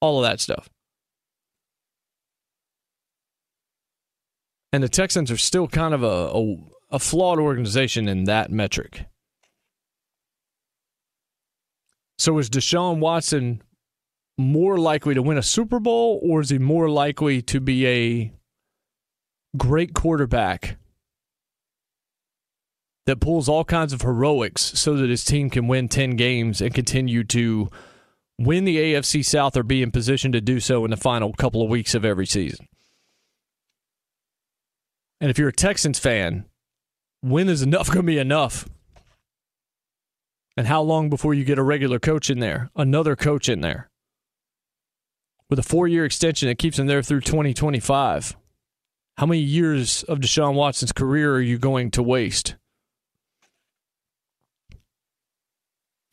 All of that stuff. And the Texans are still kind of a, a, a flawed organization in that metric. So is Deshaun Watson more likely to win a Super Bowl, or is he more likely to be a great quarterback that pulls all kinds of heroics so that his team can win 10 games and continue to win the AFC South or be in position to do so in the final couple of weeks of every season? And if you're a Texans fan, when is enough going to be enough? And how long before you get a regular coach in there, another coach in there? With a four year extension that keeps him there through 2025. How many years of Deshaun Watson's career are you going to waste?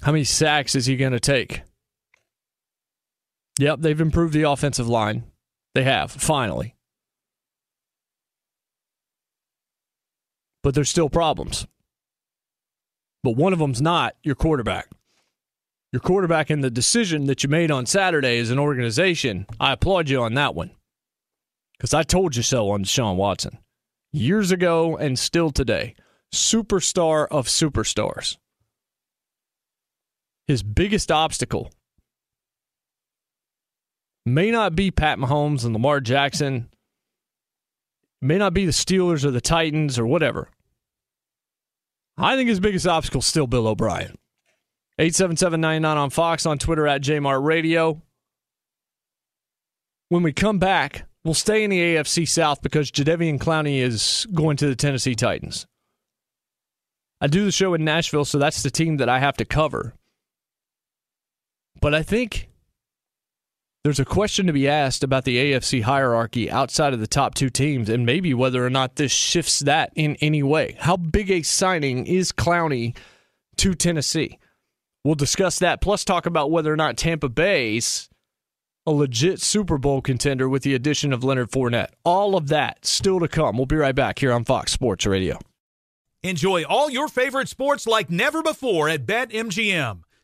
How many sacks is he going to take? Yep, they've improved the offensive line. They have, finally. but there's still problems. But one of them's not your quarterback. Your quarterback and the decision that you made on Saturday as an organization, I applaud you on that one. Because I told you so on Sean Watson years ago and still today. Superstar of superstars. His biggest obstacle may not be Pat Mahomes and Lamar Jackson may not be the Steelers or the Titans or whatever. I think his biggest obstacle is still Bill O'Brien. 877 on Fox, on Twitter at JMart Radio. When we come back, we'll stay in the AFC South because Jadeveon Clowney is going to the Tennessee Titans. I do the show in Nashville, so that's the team that I have to cover. But I think there's a question to be asked about the AFC hierarchy outside of the top two teams and maybe whether or not this shifts that in any way. How big a signing is Clowney to Tennessee? We'll discuss that, plus talk about whether or not Tampa Bay's a legit Super Bowl contender with the addition of Leonard Fournette. All of that still to come. We'll be right back here on Fox Sports Radio. Enjoy all your favorite sports like never before at BetMGM.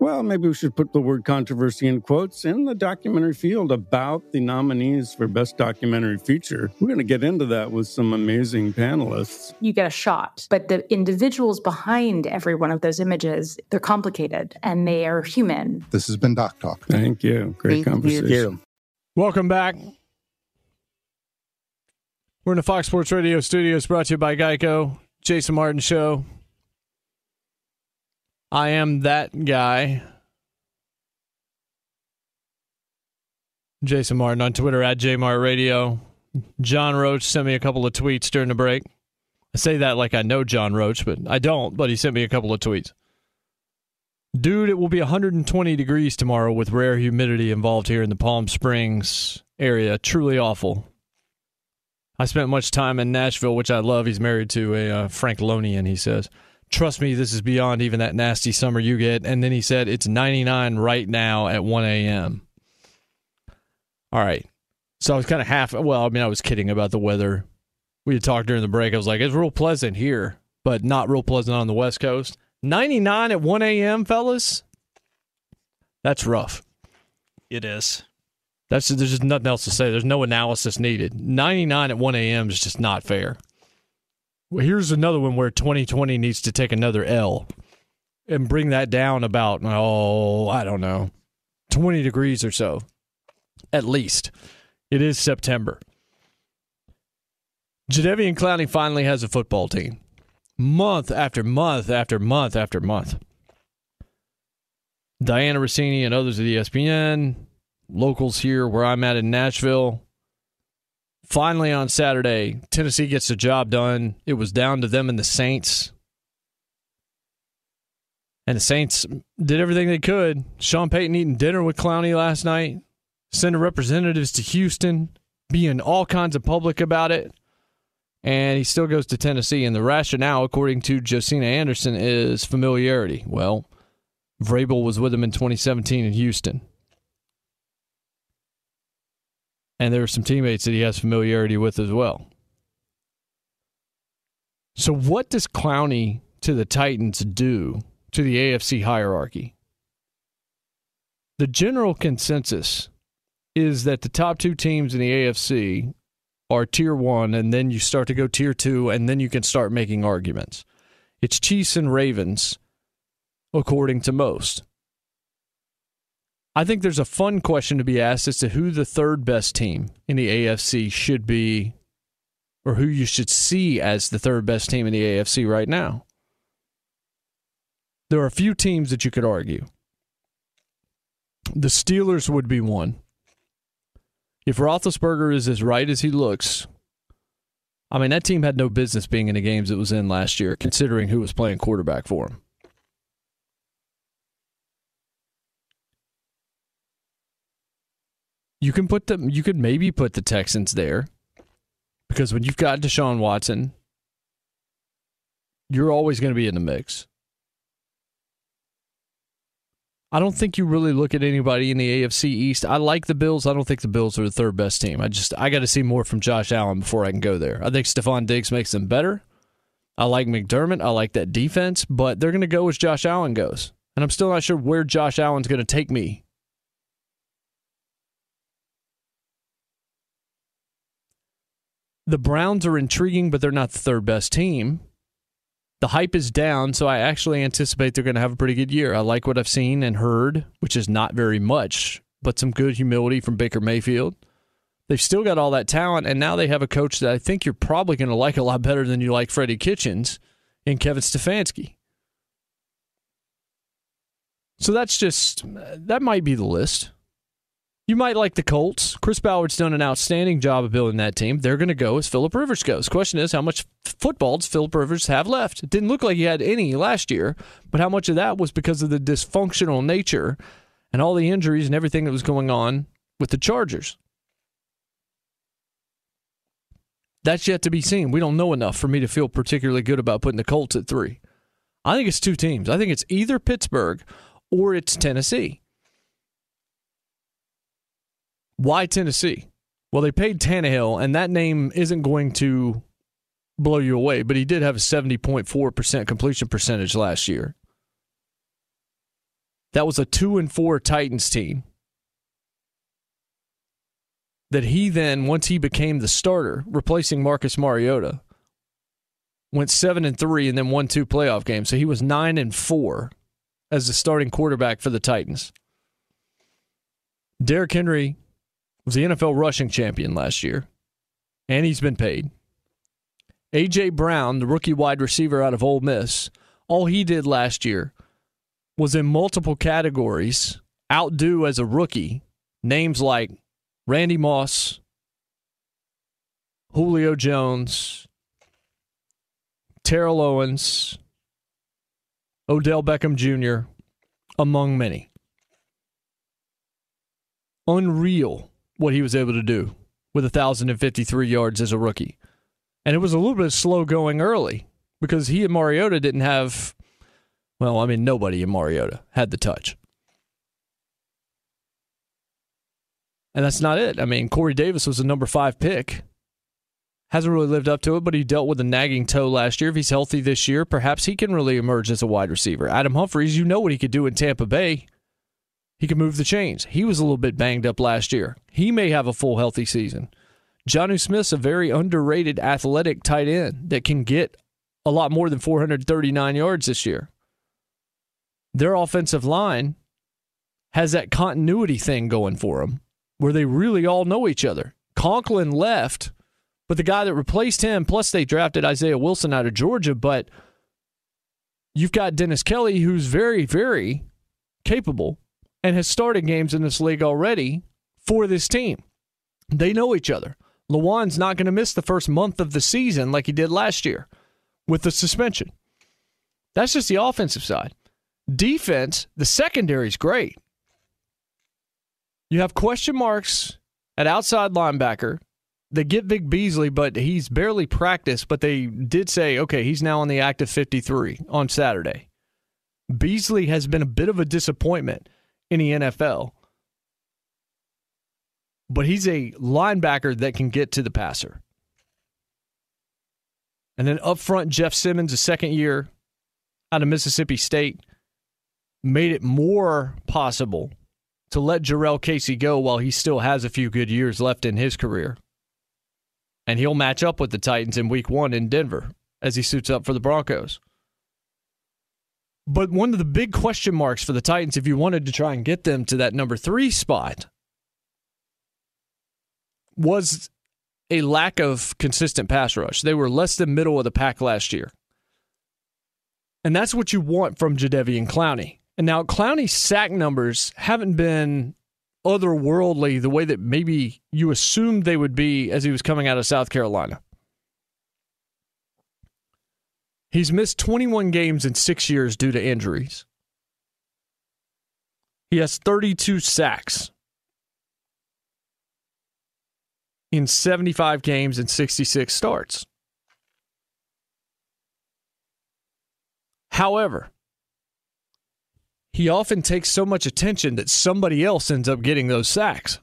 Well, maybe we should put the word controversy in quotes in the documentary field about the nominees for Best Documentary Feature. We're going to get into that with some amazing panelists. You get a shot, but the individuals behind every one of those images, they're complicated and they are human. This has been Doc Talk. Thank you. Great conversation. Thank conversation. you. Welcome back. We're in the Fox Sports Radio studios brought to you by Geico, Jason Martin Show. I am that guy. Jason Martin on Twitter at JMart Radio. John Roach sent me a couple of tweets during the break. I say that like I know John Roach, but I don't, but he sent me a couple of tweets. Dude, it will be 120 degrees tomorrow with rare humidity involved here in the Palm Springs area. Truly awful. I spent much time in Nashville, which I love. He's married to a uh, Franklonian, he says. Trust me, this is beyond even that nasty summer you get. And then he said it's 99 right now at 1 a.m. All right. So I was kind of half, well, I mean, I was kidding about the weather. We had talked during the break. I was like, it's real pleasant here, but not real pleasant on the West Coast. 99 at 1 a.m., fellas. That's rough. It is. That's there's just nothing else to say. There's no analysis needed. 99 at 1 a.m. is just not fair. Well, here's another one where 2020 needs to take another L and bring that down about oh I don't know 20 degrees or so at least. It is September. Jadeveon Clowney finally has a football team. Month after month after month after month. Dianna Russini and others at ESPN, locals here where I'm at in Nashville. Finally on Saturday, Tennessee gets the job done. It was down to them and the Saints. And the Saints did everything they could. Sean Payton eating dinner with Clowney last night, sending representatives to Houston, being all kinds of public about it. And he still goes to Tennessee. And the rationale, according to Josina Anderson, is familiarity. Well, Vrabel was with him in 2017 in Houston. And there are some teammates that he has familiarity with as well. So, what does Clowney to the Titans do to the AFC hierarchy? The general consensus is that the top two teams in the AFC are tier one, and then you start to go tier two, and then you can start making arguments. It's Chiefs and Ravens, according to most. I think there's a fun question to be asked as to who the third best team in the AFC should be, or who you should see as the third best team in the AFC right now. There are a few teams that you could argue. The Steelers would be one. If Roethlisberger is as right as he looks, I mean, that team had no business being in the games it was in last year, considering who was playing quarterback for him. You can put the you could maybe put the Texans there because when you've got Deshaun Watson, you're always going to be in the mix. I don't think you really look at anybody in the AFC East. I like the Bills. I don't think the Bills are the third best team. I just I got to see more from Josh Allen before I can go there. I think Stefon Diggs makes them better. I like McDermott. I like that defense, but they're going to go as Josh Allen goes. And I'm still not sure where Josh Allen's going to take me the Browns are intriguing, but they're not the third best team. The hype is down, so I actually anticipate they're going to have a pretty good year. I like what I've seen and heard, which is not very much, but some good humility from Baker Mayfield. They've still got all that talent, and now they have a coach that I think you're probably going to like a lot better than you like Freddie Kitchens and Kevin Stefanski. So that's just, that might be the list. You might like the Colts. Chris Ballard's done an outstanding job of building that team. They're going to go as Philip Rivers goes. Question is, how much football does Philip Rivers have left? It didn't look like he had any last year, but how much of that was because of the dysfunctional nature and all the injuries and everything that was going on with the Chargers? That's yet to be seen. We don't know enough for me to feel particularly good about putting the Colts at three. I think it's two teams. I think it's either Pittsburgh or it's Tennessee. Why Tennessee? Well, they paid Tannehill, and that name isn't going to blow you away, but he did have a 70.4% completion percentage last year. That was a 2 and 4 Titans team. That he then, once he became the starter, replacing Marcus Mariota, went 7 and 3 and then won two playoff games. So he was 9 and 4 as the starting quarterback for the Titans. Derrick Henry was the NFL rushing champion last year, and he's been paid. A.J. Brown, the rookie wide receiver out of Ole Miss, all he did last year was in multiple categories outdo as a rookie names like Randy Moss, Julio Jones, Terrell Owens, Odell Beckham Jr., among many. Unreal what he was able to do with 1,053 yards as a rookie. And it was a little bit slow going early because he and Mariota didn't have, well, I mean, nobody in Mariota had the touch. And that's not it. I mean, Corey Davis was a number five pick. Hasn't really lived up to it, but he dealt with a nagging toe last year. If he's healthy this year, perhaps he can really emerge as a wide receiver. Adam Humphries, you know what he could do in Tampa Bay. He can move the chains. He was a little bit banged up last year. He may have a full healthy season. Jonnu Smith's a very underrated athletic tight end that can get a lot more than 439 yards this year. Their offensive line has that continuity thing going for them where they really all know each other. Conklin left, but the guy that replaced him, plus they drafted Isaiah Wilson out of Georgia, but you've got Dennis Kelly, who's very, very capable and has started games in this league already for this team. They know each other. Lewan's not going to miss the first month of the season like he did last year with the suspension. That's just the offensive side. Defense, the secondary is great. You have question marks at outside linebacker. They get Vic Beasley, but he's barely practiced. But they did say, okay, he's now on the active 53 on Saturday. Beasley has been a bit of a disappointment in the NFL, but he's a linebacker that can get to the passer. And then up front, Jeff Simmons, a second year out of Mississippi State, made it more possible to let Jurrell Casey go while he still has a few good years left in his career. And he'll match up with the Titans in week one in Denver as he suits up for the Broncos. But one of the big question marks for the Titans, if you wanted to try and get them to that number three spot, was a lack of consistent pass rush. They were less than middle of the pack last year. And that's what you want from Jadeveon Clowney. And now Clowney's sack numbers haven't been otherworldly the way that maybe you assumed they would be as he was coming out of South Carolina. He's missed 21 games in six years due to injuries. He has 32 sacks in 75 games and 66 starts. However, he often takes so much attention that somebody else ends up getting those sacks.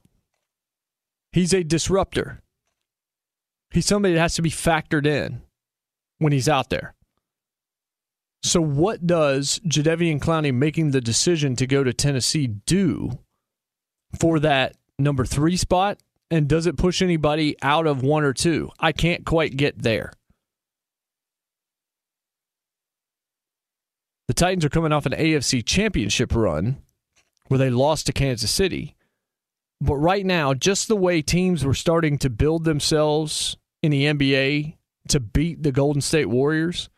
He's a disruptor. He's somebody that has to be factored in when he's out there. So, what does Jadeveon Clowney making the decision to go to Tennessee do for that number three spot? And does it push anybody out of one or two? I can't quite get there. The Titans are coming off an AFC championship run where they lost to Kansas City. But right now, just the way teams were starting to build themselves in the NBA to beat the Golden State Warriors,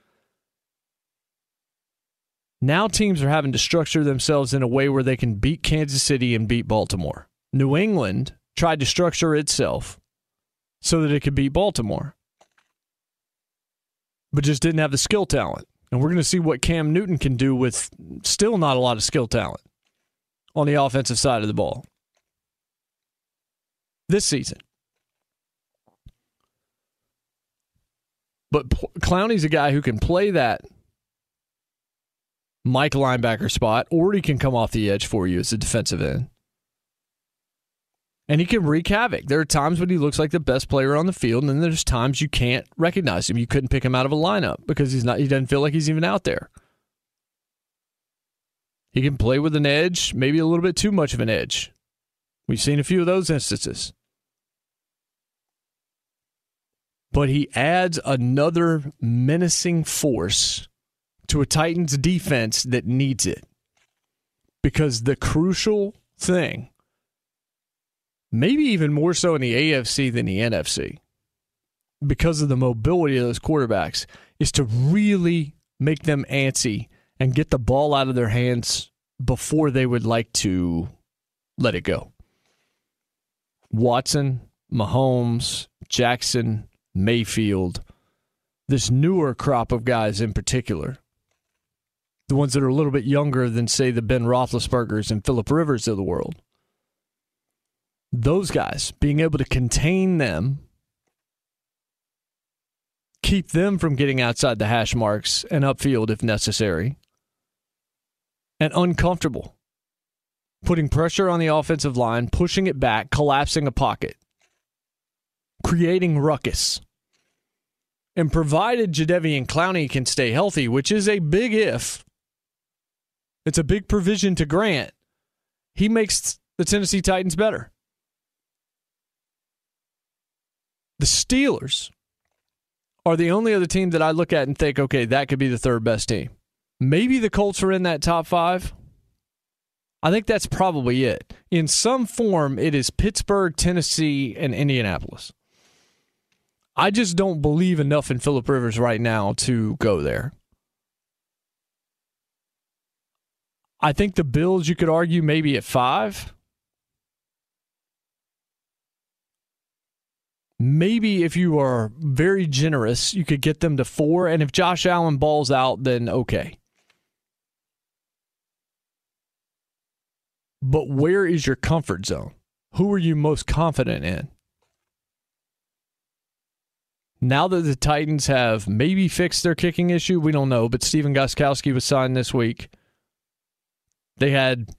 now teams are having to structure themselves in a way where they can beat Kansas City and beat Baltimore. New England tried to structure itself so that it could beat Baltimore, but just didn't have the skill talent. And we're going to see what Cam Newton can do with still not a lot of skill talent on the offensive side of the ball this season. But Clowney's a guy who can play that Mike linebacker spot, or he can come off the edge for you as a defensive end. And he can wreak havoc. There are times when he looks like the best player on the field, and then there's times you can't recognize him. You couldn't pick him out of a lineup because he's not he doesn't feel like he's even out there. He can play with an edge, maybe a little bit too much of an edge. We've seen a few of those instances. But he adds another menacing force to a Titans defense that needs it. Because the crucial thing, maybe even more so in the AFC than the NFC, because of the mobility of those quarterbacks, is to really make them antsy and get the ball out of their hands before they would like to let it go. Watson, Mahomes, Jackson, Mayfield, this newer crop of guys in particular, the ones that are a little bit younger than, say, the Ben Roethlisbergers and Philip Rivers of the world. Those guys, being able to contain them, keep them from getting outside the hash marks and upfield if necessary, and uncomfortable. Putting pressure on the offensive line, pushing it back, collapsing a pocket, creating ruckus. And provided Jadeveon Clowney can stay healthy, which is a big if, it's a big provision to grant. He makes the Tennessee Titans better. The Steelers are the only other team that I look at and think, okay, that could be the third best team. Maybe the Colts are in that top five. I think that's probably it. in some form, it is Pittsburgh, Tennessee, and Indianapolis. I just don't believe enough in Philip Rivers right now to go there. I think the Bills, you could argue, maybe at five. Maybe if you are very generous, you could get them to four. And if Josh Allen balls out, then okay. But where is your comfort zone? Who are you most confident in? Now that the Titans have maybe fixed their kicking issue, we don't know, but Stephen Gostkowski was signed this week. They had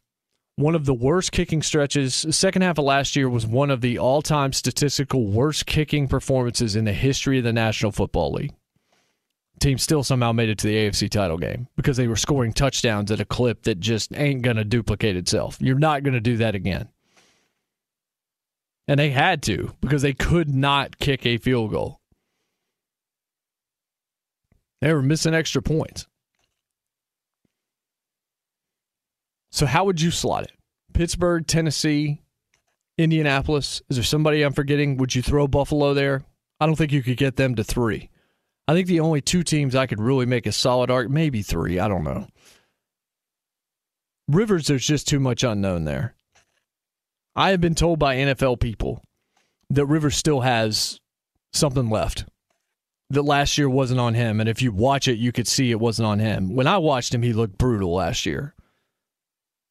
one of the worst kicking stretches. Second half of last year was one of the all time statistical worst kicking performances in the history of the National Football League. team still somehow made it to the AFC title game because they were scoring touchdowns at a clip that just ain't going to duplicate itself. You're not going to do that again. And they had to because they could not kick a field goal. They were missing extra points. So, how would you slot it? Pittsburgh, Tennessee, Indianapolis. Is there somebody I'm forgetting? Would you throw Buffalo there? I don't think you could get them to three. I think the only two teams I could really make a solid arc, maybe three. I don't know. Rivers, there's just too much unknown there. I have been told by NFL people that Rivers still has something left. That last year wasn't on him. And if you watch it, you could see it wasn't on him. When I watched him, he looked brutal last year.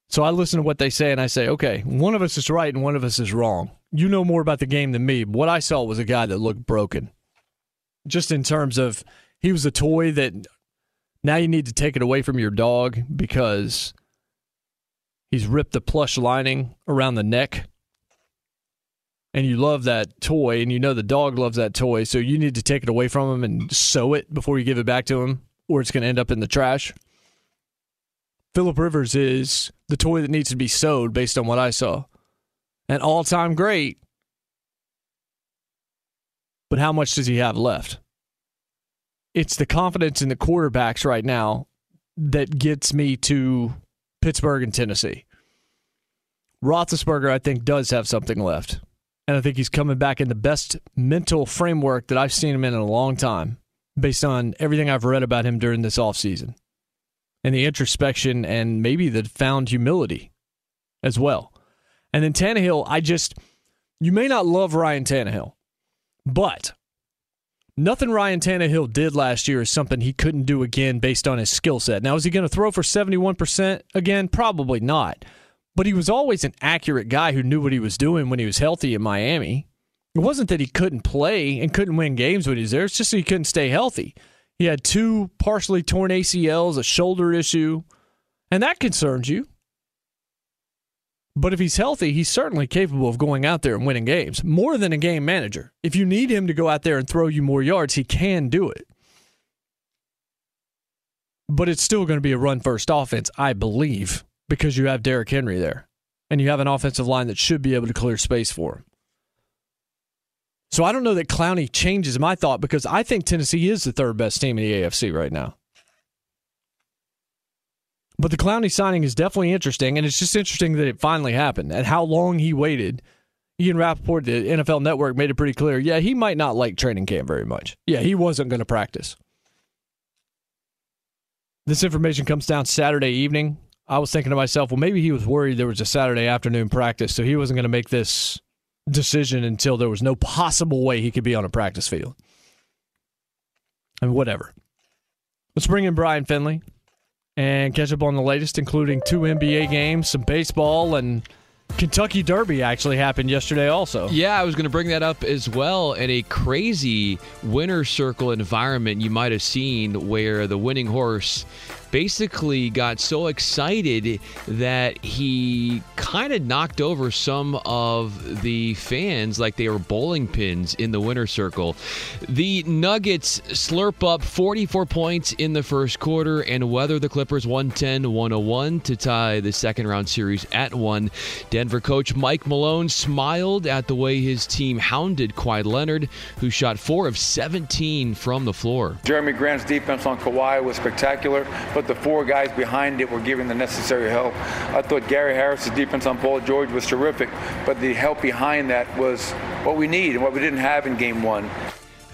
So I listen to what they say and I say, okay, one of us is right and one of us is wrong. You know more about the game than me. What I saw was a guy that looked broken. Just in terms of he was a toy that now you need to take it away from your dog because he's ripped the plush lining around the neck. And you love that toy and you know the dog loves that toy, so you need to take it away from him and sew it before you give it back to him or it's going to end up in the trash. Philip Rivers is the toy that needs to be sewed based on what I saw. An all time great. But how much does he have left? It's the confidence in the quarterbacks right now that gets me to Pittsburgh and Tennessee. Roethlisberger, I think, does have something left. And I think he's coming back in the best mental framework that I've seen him in in a long time, based on everything I've read about him during this offseason and the introspection and maybe the found humility as well. And then Tannehill, I just, you may not love Ryan Tannehill, but nothing Ryan Tannehill did last year is something he couldn't do again based on his skill set. Now, is he going to throw for 71% again? Probably not. But he was always an accurate guy who knew what he was doing when he was healthy in Miami. It wasn't that he couldn't play and couldn't win games when he was there, it's just that he couldn't stay healthy. He had two partially torn ACLs, a shoulder issue, and that concerns you. But if he's healthy, he's certainly capable of going out there and winning games more than a game manager. If you need him to go out there and throw you more yards, he can do it. But it's still going to be a run first offense, I believe, because you have Derrick Henry there and you have an offensive line that should be able to clear space for him. So I don't know that Clowney changes my thought because I think Tennessee is the third best team in the AFC right now. But the Clowney signing is definitely interesting, and it's just interesting that it finally happened and how long he waited. Ian Rapoport, the NFL Network, made it pretty clear. Yeah, he might not like training camp very much. Yeah, he wasn't going to practice. This information comes down Saturday evening. I was thinking to myself, well, maybe he was worried there was a Saturday afternoon practice, so he wasn't going to make this decision until there was no possible way he could be on a practice field. And whatever. Let's bring in Brian Finley and catch up on the latest, including two NBA games, some baseball, and Kentucky Derby actually happened yesterday also. Yeah, I was going to bring that up as well. In a crazy winner circle environment you might have seen where the winning horse basically got so excited that he kind of knocked over some of the fans like they were bowling pins in the winner circle. The Nuggets slurp up 44 points in the first quarter and weather the Clippers 110 101 to tie the second round series at one. Denver coach Mike Malone smiled at the way his team hounded Kawhi Leonard, who shot four of 17 from the floor. Jerami Grant's defense on Kawhi was spectacular but the four guys behind it were giving the necessary help. I thought Gary Harris's defense on Paul George was terrific, but the help behind that was what we need and what we didn't have in game one.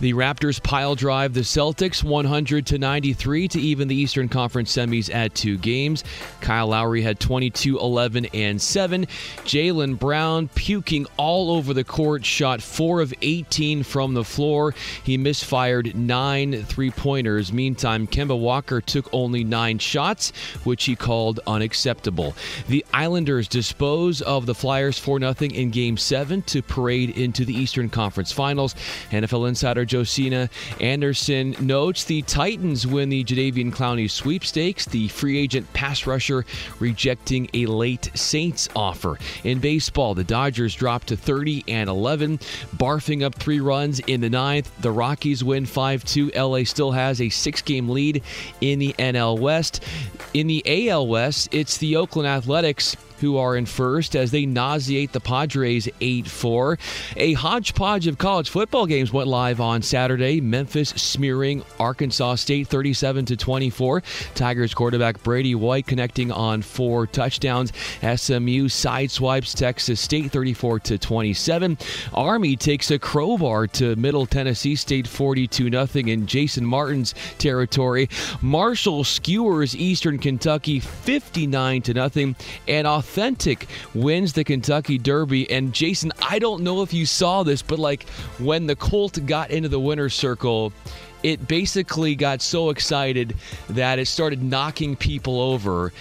The Raptors pile drive the Celtics 100 to 93 to even the Eastern Conference semis at two games. Kyle Lowry had 22, 11, and 7. Jaylen Brown puking all over the court, shot 4 of 18 from the floor. He misfired nine three pointers. Meantime, Kemba Walker took only nine shots, which he called unacceptable. The Islanders dispose of the Flyers 4 0 in Game 7 to parade into the Eastern Conference Finals. NFL insider Josina Anderson notes the Titans win the Jadeveon Clowney sweepstakes, the free agent pass rusher rejecting a late Saints offer. In baseball, the Dodgers drop to 30 and 11, barfing up three runs in the ninth. The Rockies win 5 2. LA still has a six game lead in the NL West. In the AL West, it's the Oakland Athletics who are in first as they nauseate the Padres 8 4. A hodgepodge of college football games went live on Saturday. Memphis smearing Arkansas State 37 24. Tigers quarterback Brady White connecting on four touchdowns. SMU sideswipes Texas State 34 27. Army takes a crowbar to Middle Tennessee State 42 0 in Jason Martin's territory. Marshall skewers Eastern Kentucky 59 0 and Authentic wins the Kentucky Derby. And Jason, I don't know if you saw this, but like when the Colt got into the winner's circle, it basically got so excited that it started knocking people over.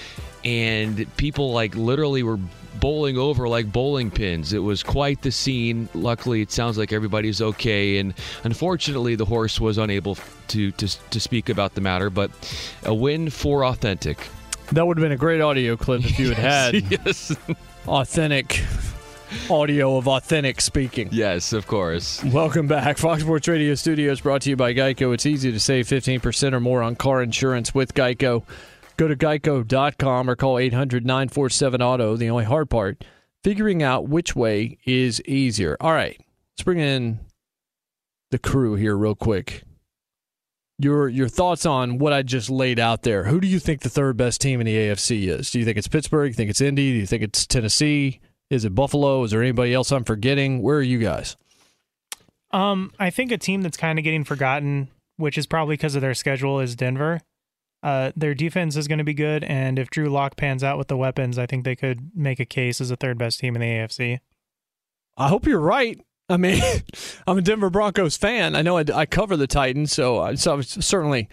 And people like literally were bowling over like bowling pins. It was quite the scene. Luckily, it sounds like everybody's okay. And unfortunately, the horse was unable to, to, to speak about the matter, but a win for Authentic. That would have been a great audio clip if you had had yes. authentic audio of authentic speaking. Yes, of course. Welcome back. Fox Sports Radio Studios brought to you by Geico. It's easy to save 15% or more on car insurance with Geico. Go to geico.com or call 800 947 Auto. The only hard part, figuring out which way is easier. All right, let's bring in the crew here real quick your your thoughts on what I just laid out there. Who do you think the third best team in the AFC is? Do you think it's Pittsburgh? Do you think it's Indy? Do you think it's Tennessee? Is it Buffalo? Is there anybody else I'm forgetting? Where are you guys? Um, I think a team that's kind of getting forgotten, which is probably because of their schedule, is Denver. Uh, their defense is going to be good, and if Drew Lock pans out with the weapons, I think they could make a case as a third best team in the AFC. I hope you're right. I mean, I'm a Denver Broncos fan. I know I, I cover the Titans, so, I, so certainly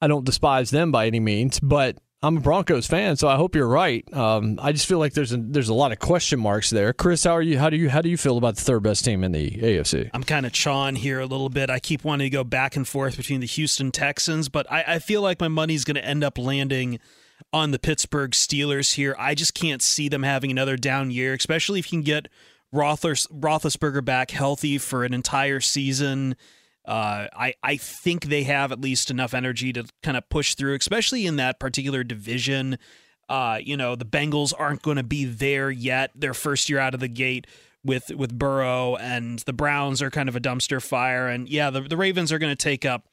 I don't despise them by any means. But I'm a Broncos fan, so I hope you're right. Um, I just feel like there's a, there's a lot of question marks there. Chris, how are you? How do you how do you feel about the third best team in the AFC? I'm kind of chawing here a little bit. I keep wanting to go back and forth between the Houston Texans, but I, I feel like my money's going to end up landing on the Pittsburgh Steelers here. I just can't see them having another down year, especially if you can get Roethlis, Roethlisberger back healthy for an entire season. Uh, I I think they have at least enough energy to kind of push through, especially in that particular division. Uh, you know, the Bengals aren't going to be there yet. Their first year out of the gate with with Burrow, and the Browns are kind of a dumpster fire. And yeah, the the Ravens are going to take up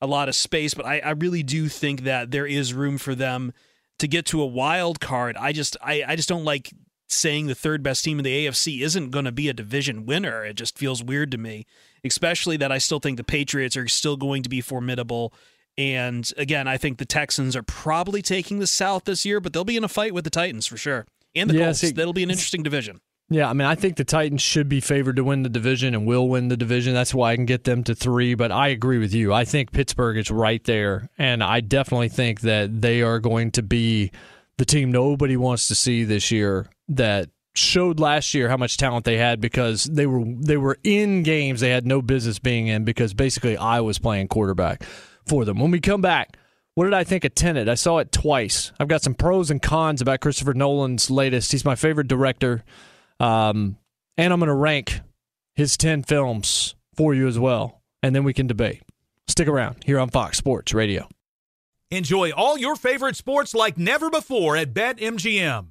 a lot of space, but I, I really do think that there is room for them to get to a wild card. I just I, I just don't like saying the third best team in the AFC isn't going to be a division winner. It just feels weird to me, especially that I still think the Patriots are still going to be formidable. And again, I think the Texans are probably taking the South this year, but they'll be in a fight with the Titans for sure. And the Yeah, Colts. see- That'll be an interesting division. Yeah, I mean, I think the Titans should be favored to win the division and will win the division. That's why I can get them to three. But I agree with you. I think Pittsburgh is right there, and I definitely think that they are going to be the team nobody wants to see this year. That showed last year how much talent they had because they were they were in games they had no business being in because basically I was playing quarterback for them. When we come back. What did I think of Tenet? I saw it twice. I've got some pros and cons about Christopher Nolan's latest. He's my favorite director. Um, and I'm going to rank his 10 films for you as well. And then we can debate. Stick around here on Fox Sports Radio. Enjoy all your favorite sports like never before at BetMGM.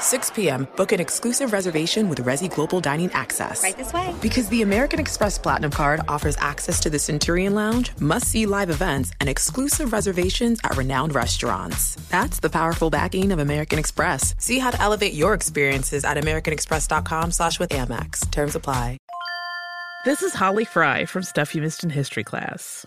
6 p.m., book an exclusive reservation with Resy Global Dining Access. Right this way. Because the American Express Platinum Card offers access to the Centurion Lounge, must see live events, and exclusive reservations at renowned restaurants. That's the powerful backing of American Express. See how to elevate your experiences at AmericanExpress.com slash with Amex. Terms apply. This is Holly Fry from Stuff You Missed in History class.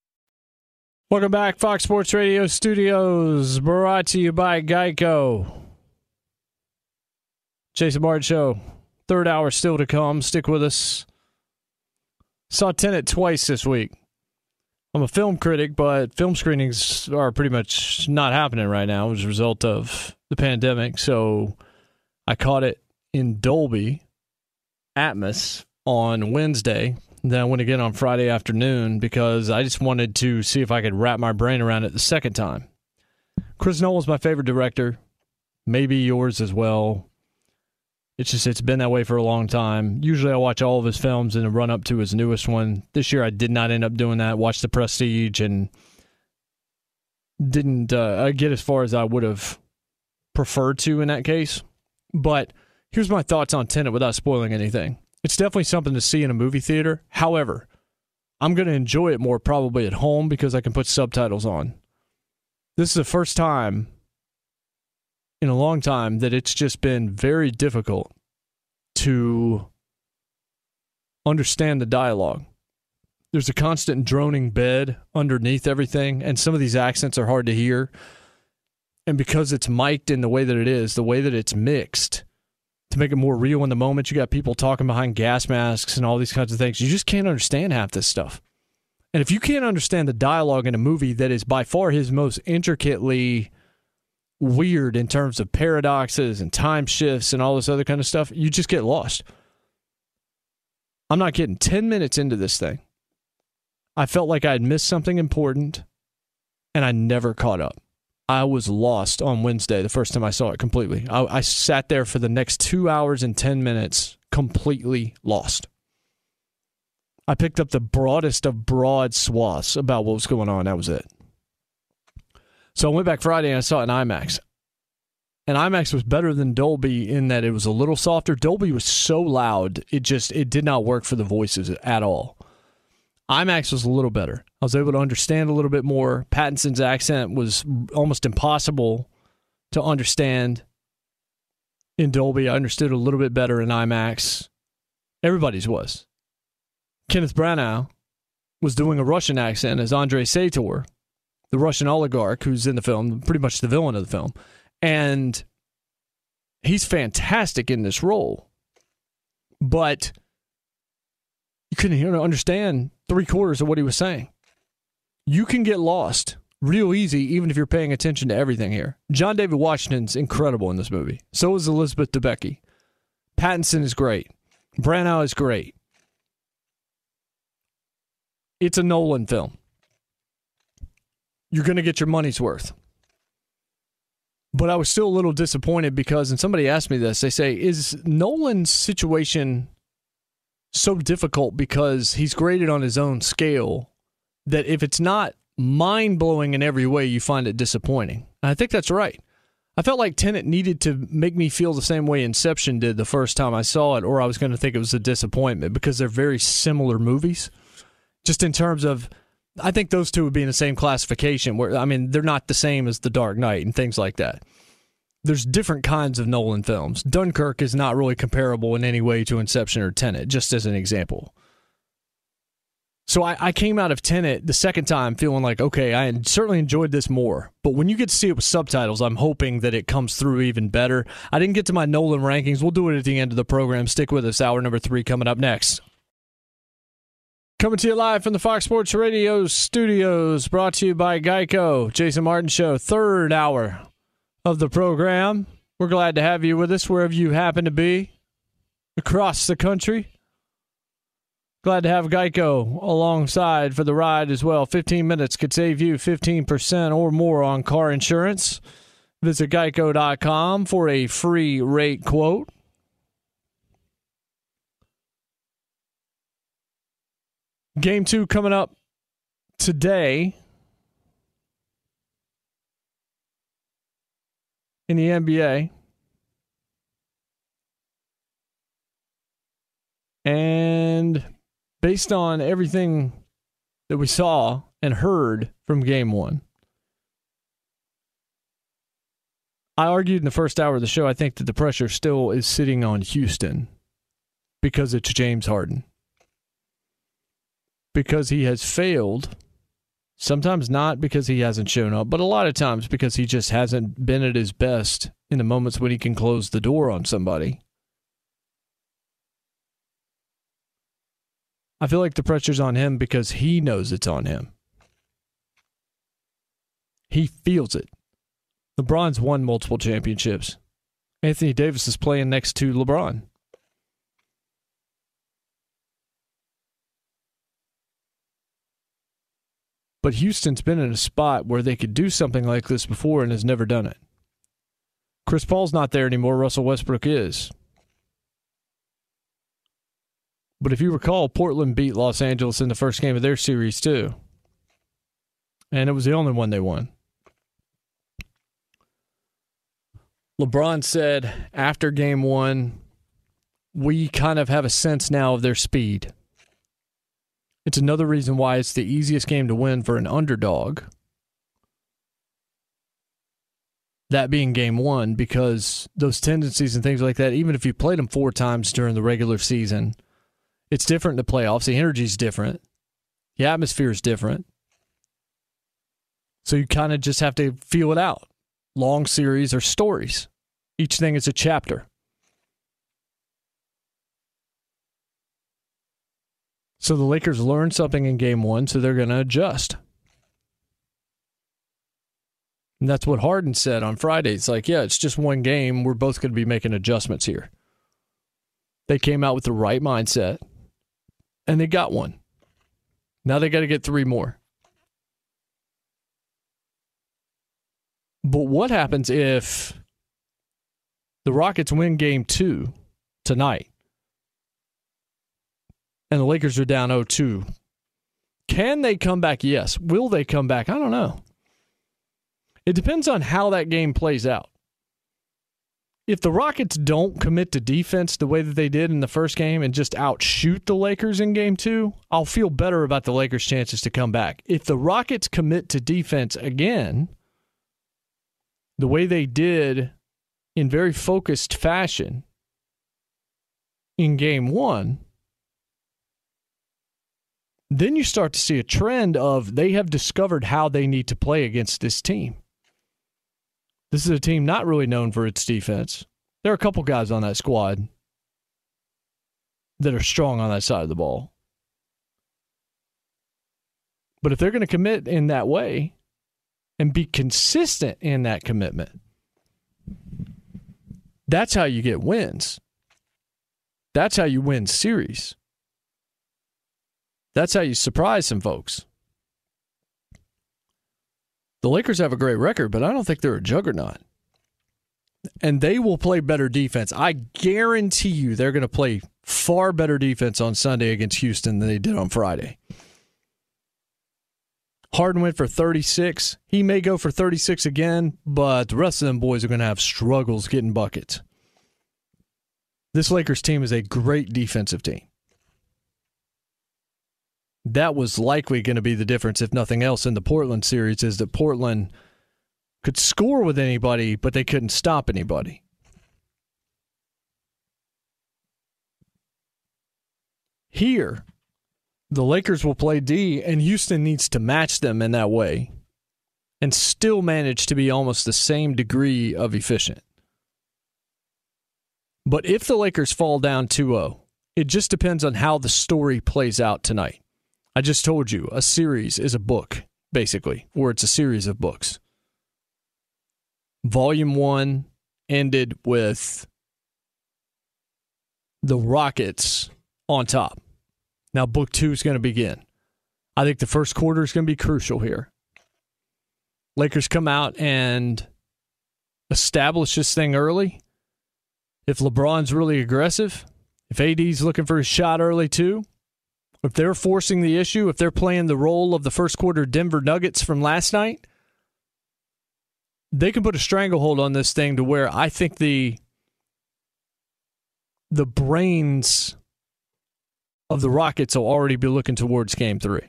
Welcome back, Fox Sports Radio Studios, brought to you by Geico. Jason Martin Show, third hour still to come. Stick with us. Saw Tenet twice this week. I'm a film critic, but film screenings are pretty much not happening right now as a result of the pandemic. So I caught it in Dolby Atmos on Wednesday then I went again on Friday afternoon because I just wanted to see if I could wrap my brain around it the second time. Chris Nolan's my favorite director, maybe yours as well. It's just it's been that way for a long time. Usually I watch all of his films in a run up to his newest one. This year I did not end up doing that. Watched The Prestige and didn't uh, get as far as I would have preferred to in that case. But here's my thoughts on Tenet without spoiling anything. It's definitely something to see in a movie theater. However, I'm going to enjoy it more probably at home because I can put subtitles on. This is the first time in a long time that it's just been very difficult to understand the dialogue. There's a constant droning bed underneath everything, and some of these accents are hard to hear. And because it's mic'd in the way that it is, the way that it's mixed, to make it more real in the moment. You got people talking behind gas masks and all these kinds of things. You just can't understand half this stuff. And if you can't understand the dialogue in a movie that is by far his most intricately weird in terms of paradoxes and time shifts and all this other kind of stuff, you just get lost. I'm not getting 10 minutes into this thing. I felt like I had missed something important and I never caught up. I was lost on Wednesday the first time I saw it completely. I, I sat there for the next two hours and 10 minutes completely lost. I picked up the broadest of broad swaths about what was going on. That was it. So I went back Friday and I saw it in IMAX. And IMAX was better than Dolby in that it was a little softer. Dolby was so loud, it just it did not work for the voices at all. IMAX was a little better. I was able to understand a little bit more. Pattinson's accent was almost impossible to understand in Dolby. I understood a little bit better in IMAX. Everybody's was. Kenneth Branagh was doing a Russian accent as Andrei Sator, the Russian oligarch who's in the film, pretty much the villain of the film. And he's fantastic in this role. But you couldn't hear understand three quarters of what he was saying. You can get lost real easy, even if you're paying attention to everything here. John David Washington's incredible in this movie. So is Elizabeth Debicki. Pattinson is great. Branagh is great. It's a Nolan film. You're going to get your money's worth. But I was still a little disappointed because, and somebody asked me this, they say, is Nolan's situation so difficult because he's graded on his own scale that if it's not mind blowing in every way, you find it disappointing. And I think that's right. I felt like Tenet needed to make me feel the same way Inception did the first time I saw it, or I was going to think it was a disappointment because they're very similar movies. Just in terms of, I think those two would be in the same classification. Where I mean, they're not the same as The Dark Knight and things like that there's different kinds of Nolan films. Dunkirk is not really comparable in any way to Inception or Tenet, just as an example. So I, I, came out of Tenet the second time feeling like, okay, I certainly enjoyed this more. But when you get to see it with subtitles, I'm hoping that it comes through even better. I didn't get to my Nolan rankings. We'll do it at the end of the program. Stick with us. Hour number three coming up next. Coming to you live from the Fox Sports Radio studios, brought to you by Geico. Jason Martin Show, third hour of the program. We're glad to have you with us wherever you happen to be across the country. Glad to have Geico alongside for the ride as well. 15 minutes could save you 15% or more on car insurance. Visit geico.com for a free rate quote. Game two coming up today. In the NBA. And based on everything that we saw and heard from game one, I argued in the first hour of the show, I think that the pressure still is sitting on Houston because it's James Harden. Because he has failed Sometimes not because he hasn't shown up, but a lot of times because he just hasn't been at his best in the moments when he can close the door on somebody. I feel like the pressure's on him because he knows it's on him. He feels it. LeBron's won multiple championships. Anthony Davis is playing next to LeBron. But Houston's been in a spot where they could do something like this before and has never done it. Chris Paul's not there anymore. Russell Westbrook is. But if you recall, Portland beat Los Angeles in the first game of their series, too. And it was the only one they won. LeBron said after game one, we kind of have a sense now of their speed. It's another reason why it's the easiest game to win for an underdog. That being game one, because those tendencies and things like that, even if you played them four times during the regular season, it's different in the playoffs. The energy is different, the atmosphere is different. So you kind of just have to feel it out. Long series or stories. Each thing is a chapter. So the Lakers learned something in game one, so they're going to adjust. And that's what Harden said on Friday. It's like, yeah, it's just one game. We're both going to be making adjustments here. They came out with the right mindset, and they got one. Now they got to get three more. But what happens if the Rockets win game two tonight? And the Lakers are down 0 2. Can they come back? Yes. Will they come back? I don't know. It depends on how that game plays out. if the Rockets don't commit to defense the way that they did in the first game and just outshoot the Lakers in game two, I'll feel better about the Lakers' chances to come back. If the Rockets commit to defense again, the way they did in very focused fashion in game one, then you start to see a trend of they have discovered how they need to play against this team. This is a team not really known for its defense. There are a couple guys on that squad that are strong on that side of the ball. But if they're going to commit in that way and be consistent in that commitment, that's how you get wins. That's how you win series. That's how you surprise some folks. The Lakers have a great record, but I don't think they're a juggernaut. And they will play better defense. I guarantee you they're going to play far better defense on Sunday against Houston than they did on Friday. Harden went for 36. He may go for 36 again, but the rest of them boys are going to have struggles getting buckets. This Lakers team is a great defensive team that was likely going to be the difference, if nothing else, in the Portland series is that Portland could score with anybody, but they couldn't stop anybody. Here, the Lakers will play D, and Houston needs to match them in that way and still manage to be almost the same degree of efficient. But if the Lakers fall down 2 0, it just depends on how the story plays out tonight. I just told you a series is a book, basically, or it's a series of books. Volume one ended with the Rockets on top. Now, book two is going to begin. I think the first quarter is going to be crucial here. Lakers come out and establish this thing early. If LeBron's really aggressive, if AD's looking for a shot early too, if they're forcing the issue, if they're playing the role of the first quarter Denver Nuggets from last night, they can put a stranglehold on this thing to where I think the the brains of the Rockets will already be looking towards game 3.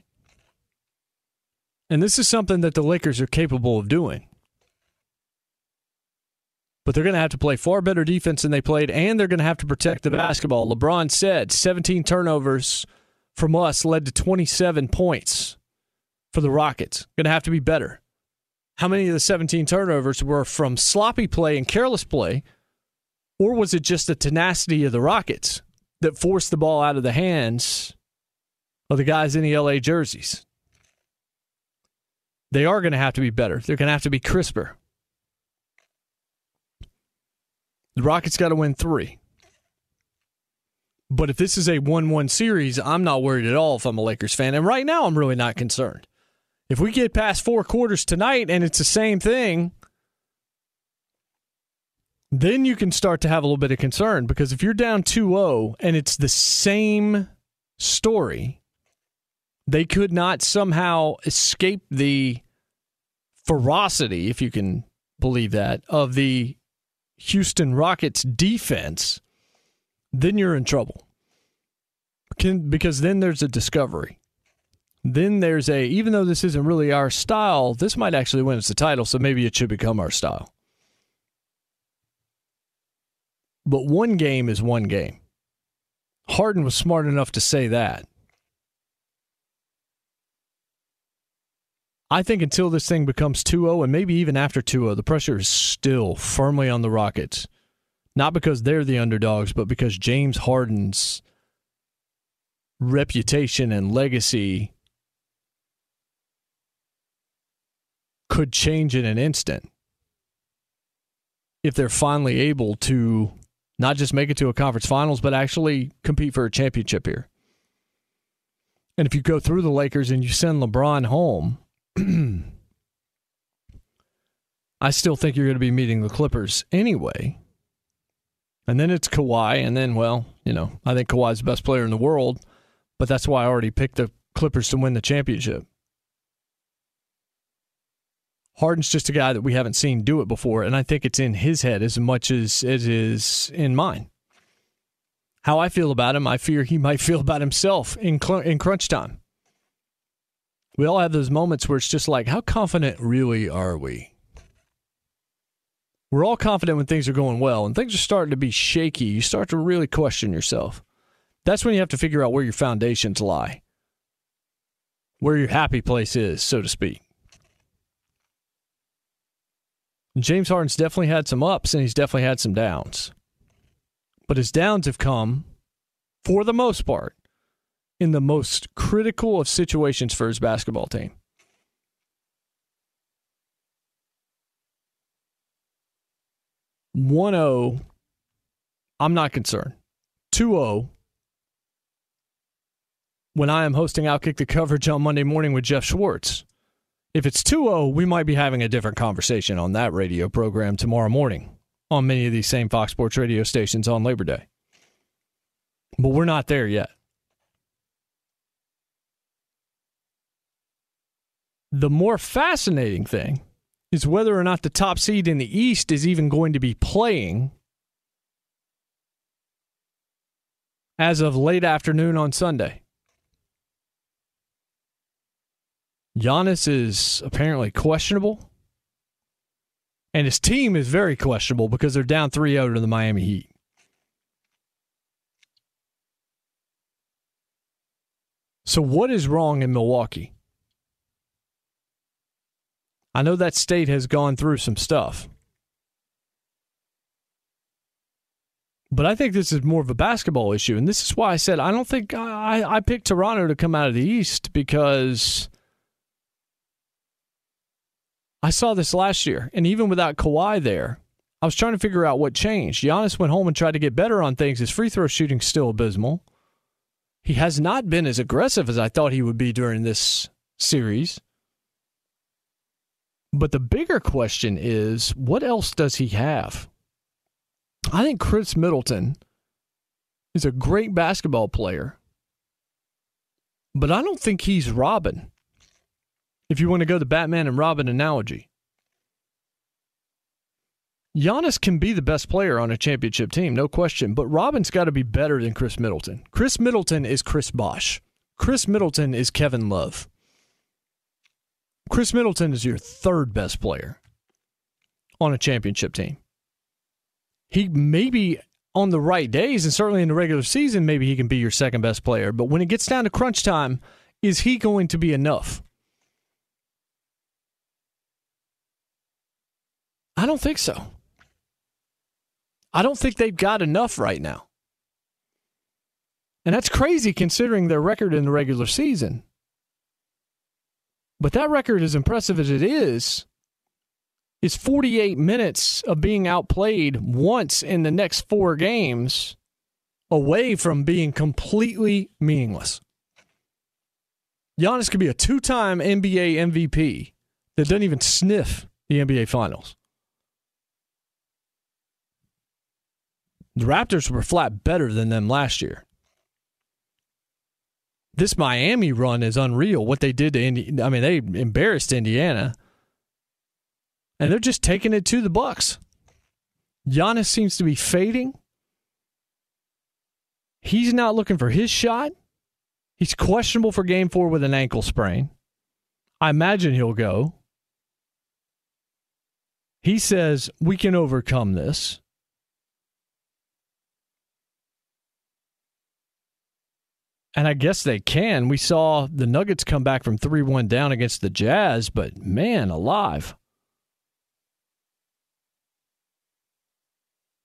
And this is something that the Lakers are capable of doing. But they're going to have to play far better defense than they played, and they're going to have to protect the basketball. LeBron said 17 turnovers from us led to 27 points for the Rockets. Going to have to be better. How many of the 17 turnovers were from sloppy play and careless play, or was it just the tenacity of the Rockets that forced the ball out of the hands of the guys in the LA jerseys? They are going to have to be better. They're going to have to be crisper. The Rockets got to win three. But if this is a 1 1 series, I'm not worried at all if I'm a Lakers fan. And right now, I'm really not concerned. If we get past four quarters tonight and it's the same thing, then you can start to have a little bit of concern because if you're down 2 0 and it's the same story, they could not somehow escape the ferocity, if you can believe that, of the Houston Rockets defense then you're in trouble. Can, because then there's a discovery. Then there's a, even though this isn't really our style, this might actually win us the title, so maybe it should become our style. But one game is one game. Harden was smart enough to say that. I think until this thing becomes 2 0, and maybe even after 2 0, the pressure is still firmly on the Rockets not because they're the underdogs, but because James Harden's reputation and legacy could change in an instant if they're finally able to not just make it to a conference finals, but actually compete for a championship here. And if you go through the Lakers and you send LeBron home, I still think you're going to be meeting the Clippers anyway. And then it's Kawhi, and then, well, you know, I think Kawhi's the best player in the world, but that's why I already picked the Clippers to win the championship. Harden's just a guy that we haven't seen do it before, and I think it's in his head as much as it is in mine. How I feel about him, I fear he might feel about himself in cl- in crunch time. We all have those moments where it's just like, how confident really are we? We're all confident when things are going well, and things are starting to be shaky. You start to really question yourself. That's when you have to figure out where your foundations lie, where your happy place is, so to speak. James Harden's definitely had some ups and he's definitely had some downs. But his downs have come, for the most part, in the most critical of situations for his basketball team. One zero, oh, I'm not concerned. 2 0, when I am hosting Outkick the coverage on Monday morning with Jeff Schwartz. If it's 2 0, we might be having a different conversation on that radio program tomorrow morning on many of these same Fox Sports radio stations on Labor Day. But we're not there yet. The more fascinating thing is whether or not the top seed in the East is even going to be playing as of late afternoon on Sunday. Giannis is apparently questionable. And his team is very questionable because they're down 3 0 to the Miami Heat. So, what is wrong in Milwaukee? I know that state has gone through some stuff. But I think this is more of a basketball issue. And this is why I said I don't think I, I picked Toronto to come out of the East because I saw this last year, and even without Kawhi there, I was trying to figure out what changed. Giannis went home and tried to get better on things. His free throw shooting's still abysmal. He has not been as aggressive as I thought he would be during this series. But the bigger question is what else does he have? I think Khris Middleton is a great basketball player, but I don't think he's Robin if you want to go the Batman and Robin analogy. Giannis can be the best player on a championship team, no question, but Robin's got to be better than Khris Middleton. Khris Middleton is Chris Bosh. Khris Middleton is Kevin Love. Khris Middleton is your third best player on a championship team. He may be on the right days, and certainly in the regular season, maybe he can be your second best player. But when it gets down to crunch time, is he going to be enough? I don't think so. I don't think they've got enough right now. And that's crazy considering their record in the regular season. But that record, as impressive as it is, is 48 minutes of being outplayed once in the next four games away from being completely meaningless. Giannis could be a two time NBA MVP that doesn't even sniff the NBA Finals. The Raptors were flat better than them last year. This Miami run is unreal. What they did to Indiana, I mean, they embarrassed Indiana, and they're just taking it to the Bucks. Giannis seems to be fading. He's not looking for his shot. He's questionable for game four with an ankle sprain. I imagine he'll go. He says, We can overcome this. And I guess they can. We saw the Nuggets come back from 3 1 down against the Jazz, but man, alive.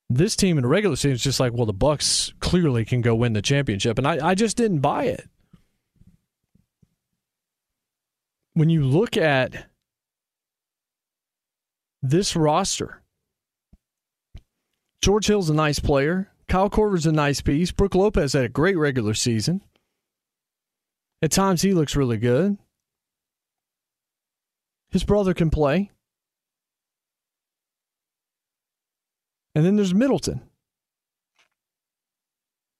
This team in the regular season is just like, well, the Bucks clearly can go win the championship. And I, I just didn't buy it. When you look at this roster, George Hill's a nice player. Kyle Korver's a nice piece. Brook Lopez had a great regular season. At times, he looks really good. His brother can play. And then there's Middleton.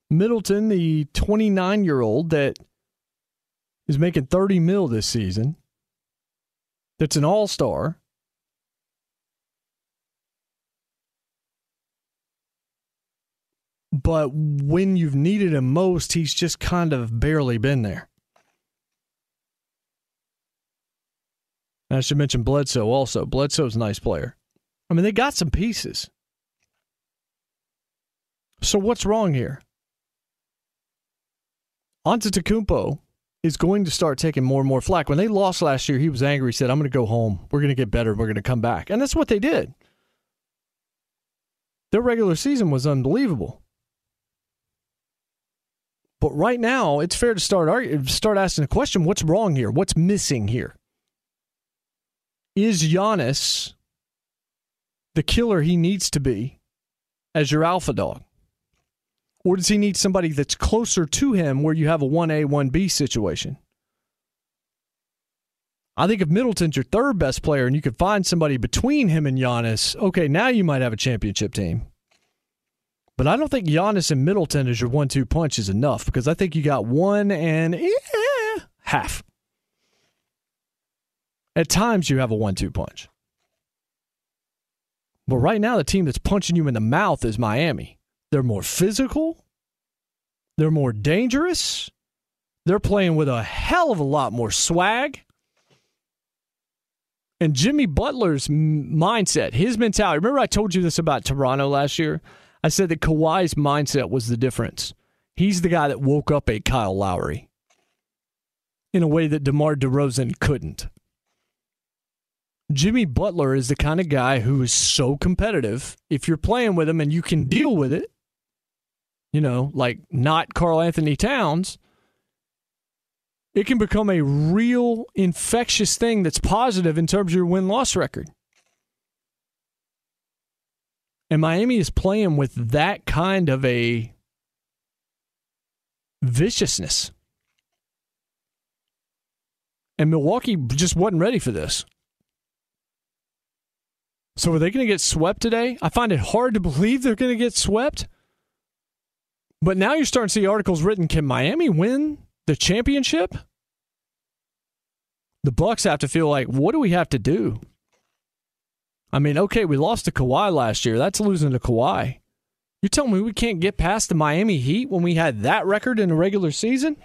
Middleton, the 29 year old that is making 30 mil this season, that's an all star. But when you've needed him most, he's just kind of barely been there. I should mention Bledsoe also. Bledsoe's a nice player. I mean, they got some pieces. So what's wrong here? Antetokounmpo is going to start taking more and more flack. When they lost last year, he was angry. He said, "I'm going to go home. We're going to get better. We're going to come back," and that's what they did. Their regular season was unbelievable. But right now, it's fair to start start asking the question: What's wrong here? What's missing here? Is Giannis the killer he needs to be as your alpha dog? Or does he need somebody that's closer to him where you have a 1A, 1B situation? I think if Middleton's your third best player and you could find somebody between him and Giannis, okay, now you might have a championship team. But I don't think Giannis and Middleton as your one two punch is enough because I think you got one and eh, half. At times, you have a one two punch. But right now, the team that's punching you in the mouth is Miami. They're more physical, they're more dangerous, they're playing with a hell of a lot more swag. And Jimmy Butler's mindset, his mentality. Remember, I told you this about Toronto last year? I said that Kawhi's mindset was the difference. He's the guy that woke up a Kyle Lowry in a way that DeMar DeRozan couldn't. Jimmy Butler is the kind of guy who is so competitive. If you're playing with him and you can deal with it, you know, like not Karl-Anthony Towns, it can become a real infectious thing that's positive in terms of your win loss record. And Miami is playing with that kind of a viciousness. And Milwaukee just wasn't ready for this. So are they going to get swept today? I find it hard to believe they're going to get swept. But now you're starting to see articles written can Miami win the championship? The Bucks have to feel like what do we have to do? I mean, okay, we lost to Kawhi last year. That's losing to Kawhi. You're telling me we can't get past the Miami Heat when we had that record in the regular season?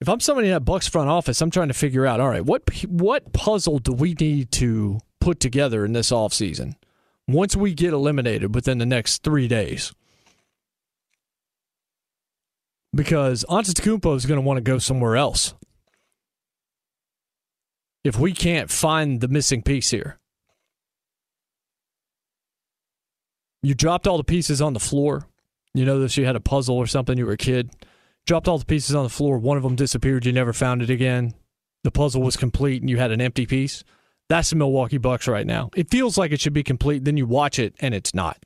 If I'm somebody in that Bucks front office, I'm trying to figure out, all right, what what puzzle do we need to put together in this offseason once we get eliminated within the next three days. Because Antetokounmpo is going to want to go somewhere else. If we can't find the missing piece here. You dropped all the pieces on the floor. You know this, you had a puzzle or something, you were a kid. Dropped all the pieces on the floor. One of them disappeared. You never found it again. The puzzle was complete and you had an empty piece. That's the Milwaukee Bucks right now. It feels like it should be complete, then you watch it and it's not.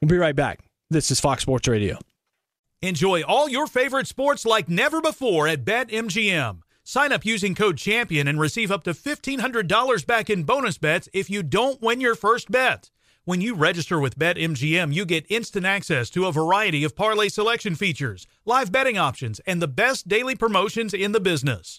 We'll be right back. This is Fox Sports Radio. Enjoy all your favorite sports like never before at BetMGM. Sign up using code CHAMPION and receive up to $1,500 back in bonus bets if you don't win your first bet. When you register with BetMGM, you get instant access to a variety of parlay selection features, live betting options, and the best daily promotions in the business.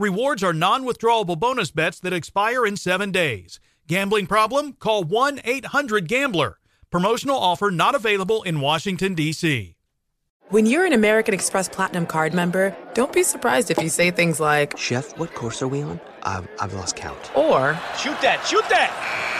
Rewards are non withdrawable bonus bets that expire in seven days. Gambling problem? Call 1 800 Gambler. Promotional offer not available in Washington, D.C. When you're an American Express Platinum card member, don't be surprised if you say things like, Chef, what course are we on? I've, I've lost count. Or, Shoot that, shoot that!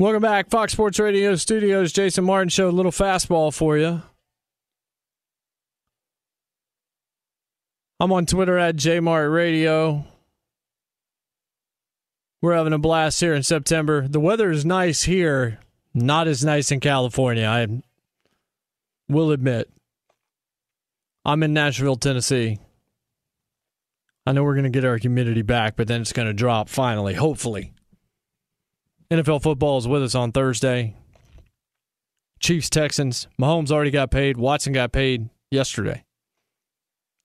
Welcome back, Fox Sports Radio Studios. Jason Martin Show, a little fastball for you. I'm on Twitter at JMart Radio. We're having a blast here in September. The weather is nice here, not as nice in California. I will admit. I'm in Nashville, Tennessee. I know we're going to get our humidity back, but then it's going to drop finally, hopefully. NFL football is with us on Thursday. Chiefs, Texans. Mahomes already got paid. Watson got paid yesterday.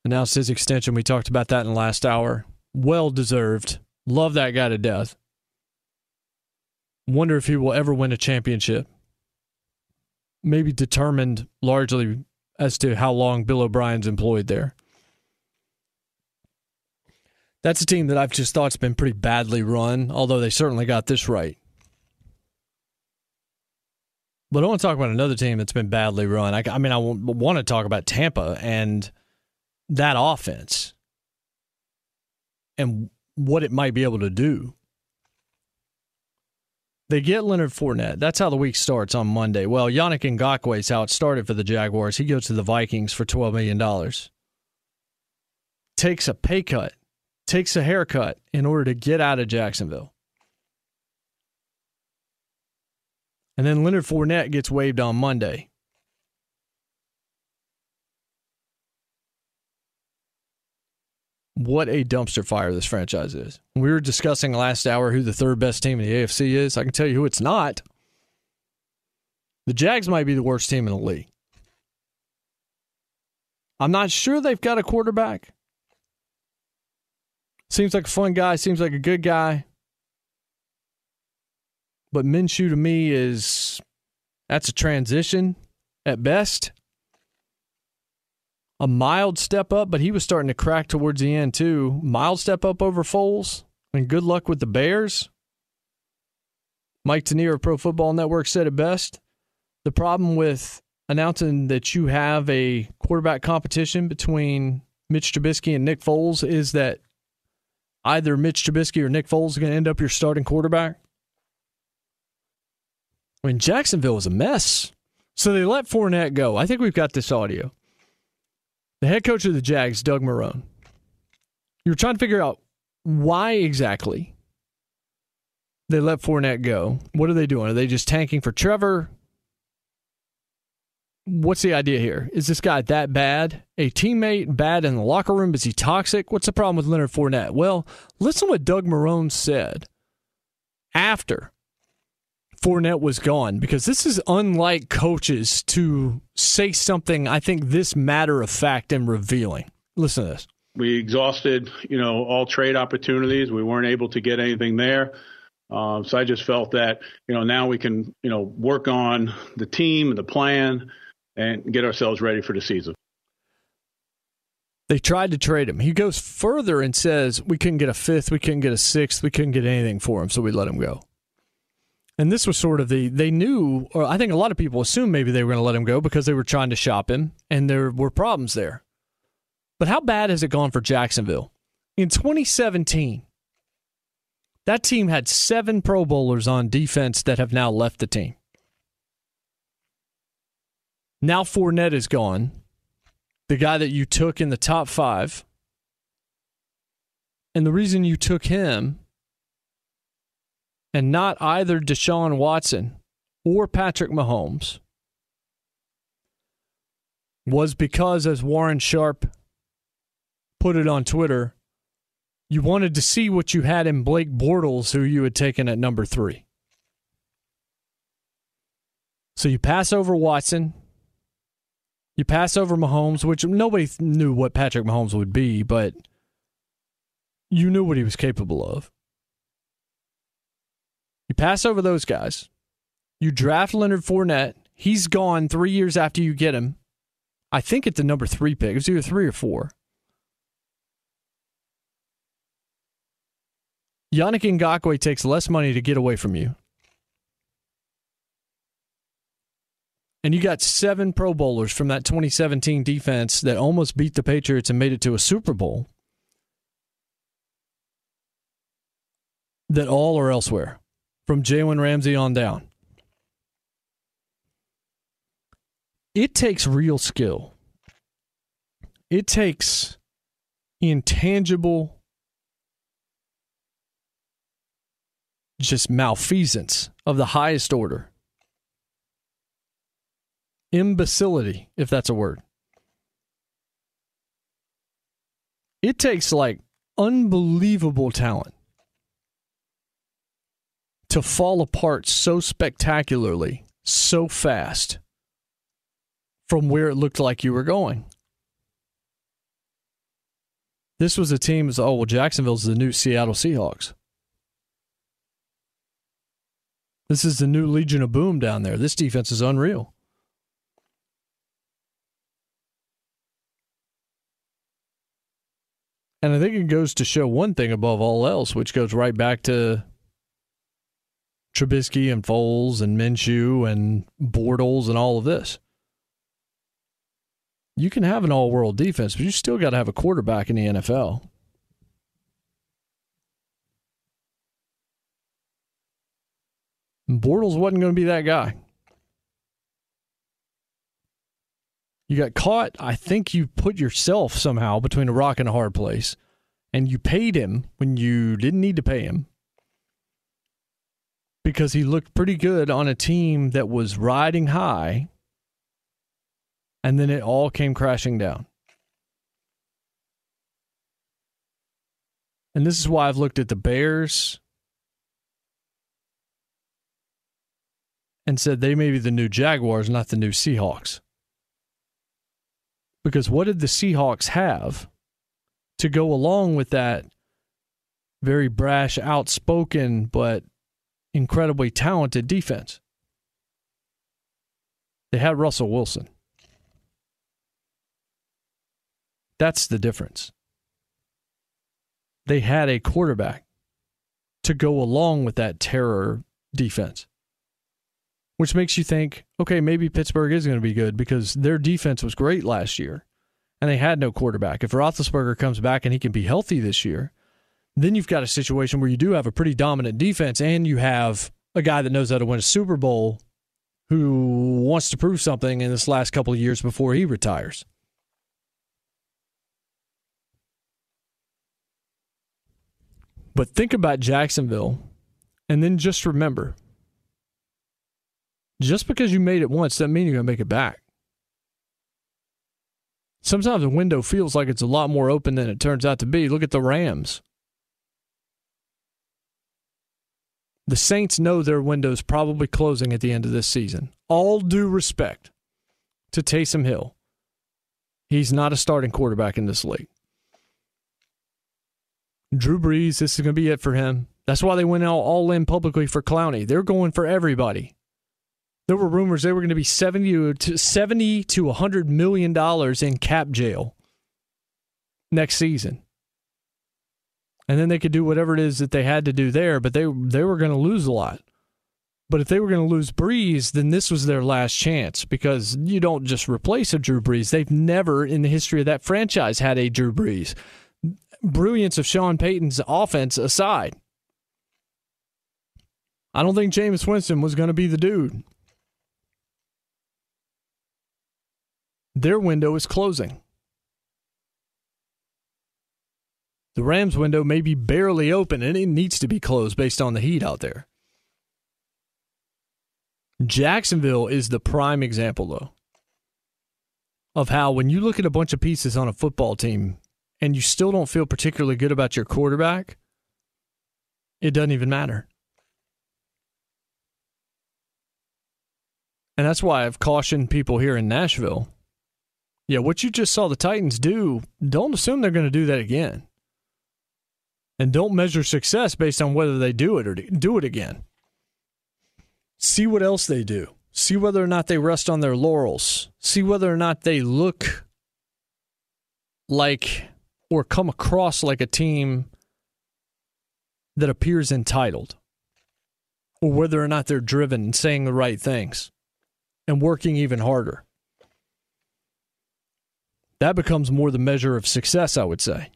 Announced his extension. We talked about that in the last hour. Well deserved. Love that guy to death. Wonder if he will ever win a championship. Maybe determined largely as to how long Bill O'Brien's employed there. That's a team that I've just thought's been pretty badly run, although they certainly got this right. But I want to talk about another team that's been badly run. I, I mean, I want to talk about Tampa and that offense and what it might be able to do. They get Leonard Fournette. That's how the week starts on Monday. Well, Yannick Ngakoue is how it started for the Jaguars. He goes to the Vikings for $12 million. Takes a pay cut, takes a haircut in order to get out of Jacksonville. And then Leonard Fournette gets waived on Monday. What a dumpster fire this franchise is. We were discussing last hour who the third best team in the AFC is. I can tell you who it's not. The Jags might be the worst team in the league. I'm not sure they've got a quarterback. Seems like a fun guy, seems like a good guy. But Minshew to me is that's a transition at best. A mild step up, but he was starting to crack towards the end too. Mild step up over Foles, and good luck with the Bears. Mike Tanier of Pro Football Network said it best. The problem with announcing that you have a quarterback competition between Mitch Trubisky and Nick Foles is that either Mitch Trubisky or Nick Foles are going to end up your starting quarterback. Mean, Jacksonville was a mess. So they let Fournette go. I think we've got this audio. The head coach of the Jags, Doug Marrone. You were trying to figure out why exactly they let Fournette go. What are they doing? Are they just tanking for Trevor? What's the idea here? Is this guy that bad? A teammate bad in the locker room? Is he toxic? What's the problem with Leonard Fournette? Well, listen what Doug Marrone said after Fournette was gone because this is unlike coaches to say something, I think, this matter of fact and revealing. Listen to this. We exhausted, you know, all trade opportunities. We weren't able to get anything there. Um, so I just felt that, you know, now we can, you know, work on the team, and the plan, and get ourselves ready for the season. They tried to trade him. He goes further and says, We couldn't get a fifth, we couldn't get a sixth, we couldn't get anything for him, so we let him go. And this was sort of the they knew, or I think a lot of people assumed maybe they were going to let him go because they were trying to shop him, and there were problems there. But how bad has it gone for Jacksonville? In 2017, that team had seven Pro Bowlers on defense that have now left the team. Now Fournette is gone, the guy that you took in the top five. And the reason you took him and not either Deshaun Watson or Patrick Mahomes was because, as Warren Sharp put it on Twitter, you wanted to see what you had in Blake Bortles, who you had taken at number three. So you pass over Watson. You pass over Mahomes, which nobody knew what Patrick Mahomes would be, but you knew what he was capable of. You pass over those guys. You draft Leonard Fournette. He's gone three years after you get him. I think it's the number three pick. It was either three or four. Yannick Ngakoue takes less money to get away from you. And you got seven Pro Bowlers from that 2017 defense that almost beat the Patriots and made it to a Super Bowl that all are elsewhere from Jalen Ramsey on down. It takes real skill. It takes intangible just malfeasance of the highest order. Imbecility, if that's a word. It takes like unbelievable talent to fall apart so spectacularly, so fast from where it looked like you were going. This was a team as oh well Jacksonville's the new Seattle Seahawks. This is the new Legion of Boom down there. This defense is unreal. And I think it goes to show one thing above all else, which goes right back to Trubisky and Foles and Minshew and Bortles and all of this. You can have an all world defense, but you still got to have a quarterback in the NFL. Bortles wasn't going to be that guy. You got caught. I think you put yourself somehow between a rock and a hard place, and you paid him when you didn't need to pay him because he looked pretty good on a team that was riding high, and then it all came crashing down. And this is why I've looked at the Bears and said they may be the new Jaguars, not the new Seahawks. Because what did the Seahawks have to go along with that very brash, outspoken, but incredibly talented defense. They had Russell Wilson. That's the difference. They had a quarterback to go along with that terror defense, which makes you think, okay, maybe Pittsburgh is going to be good because their defense was great last year and they had no quarterback. If Roethlisberger comes back and he can be healthy this year, then you've got a situation where you do have a pretty dominant defense and you have a guy that knows how to win a Super Bowl who wants to prove something in this last couple of years before he retires. But think about Jacksonville and then just remember just because you made it once doesn't mean you're going to make it back. Sometimes the window feels like it's a lot more open than it turns out to be. Look at the Rams. The Saints know their window's probably closing at the end of this season. All due respect to Taysom Hill. He's not a starting quarterback in this league. Drew Brees, this is going to be it for him. That's why they went all, all in publicly for Clowney. They're going for everybody. There were rumors they were going to be 70 to 70 to 100 million dollars in cap jail next season and then they could do whatever it is that they had to do there. But they they were going to lose a lot. But if they were going to lose Brees, then this was their last chance because you don't just replace a Drew Brees. They've never in the history of that franchise had a Drew Brees. Brilliance of Sean Payton's offense aside, I don't think Jameis Winston was going to be the dude. Their window is closing. The Rams window may be barely open and it needs to be closed based on the heat out there. Jacksonville is the prime example, though, of how when you look at a bunch of pieces on a football team and you still don't feel particularly good about your quarterback, it doesn't even matter. And that's why I've cautioned people here in Nashville. Yeah, what you just saw the Titans do, don't assume they're going to do that again. And don't measure success based on whether they do it or do it again. See what else they do. See whether or not they rest on their laurels. See whether or not they look like or come across like a team that appears entitled, or whether or not they're driven and saying the right things and working even harder. That becomes more the measure of success, I would say.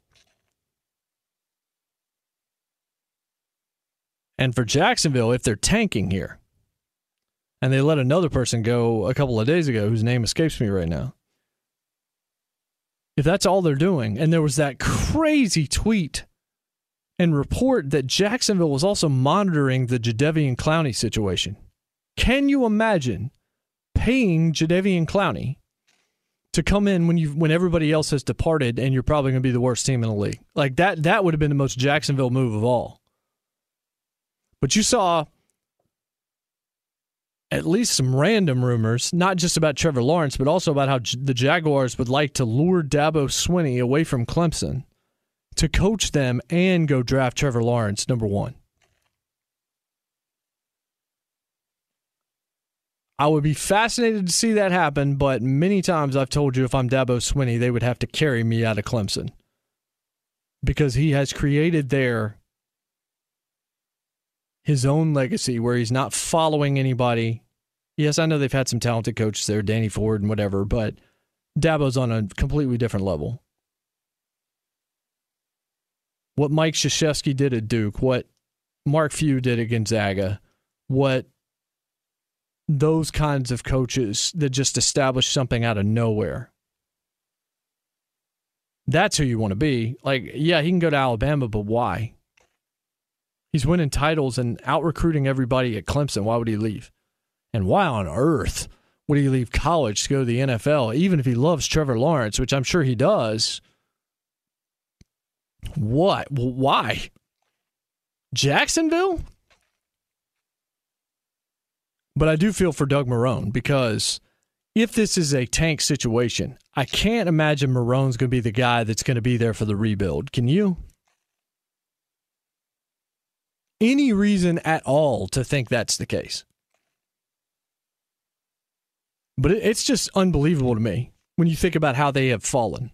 And for Jacksonville, if they're tanking here, and they let another person go a couple of days ago whose name escapes me right now. If that's all they're doing, and there was that crazy tweet and report that Jacksonville was also monitoring the Jadeveon Clowney situation. Can you imagine paying Jadeveon Clowney to come in when you when everybody else has departed and you're probably going to be the worst team in the league? Like that that would have been the most Jacksonville move of all. But you saw at least some random rumors, not just about Trevor Lawrence, but also about how the Jaguars would like to lure Dabo Swinney away from Clemson to coach them and go draft Trevor Lawrence, number one. I would be fascinated to see that happen, but many times I've told you if I'm Dabo Swinney, they would have to carry me out of Clemson because he has created there his own legacy where he's not following anybody Yes, I know they've had some talented coaches there, Danny Ford and whatever, but Dabo's on a completely different level. What Mike Krzyzewski did at Duke, what Mark Few did at Gonzaga, what those kinds of coaches that just establish something out of nowhere. That's who you want to be. Like, yeah, he can go to Alabama, but why? He's winning titles and out recruiting everybody at Clemson. Why would he leave? And why on earth would he leave college to go to the NFL, even if he loves Trevor Lawrence, which I'm sure he does? What? Why? Jacksonville? But I do feel for Doug Marone because if this is a tank situation, I can't imagine Marone's going to be the guy that's going to be there for the rebuild. Can you? Any reason at all to think that's the case? But it's just unbelievable to me when you think about how they have fallen.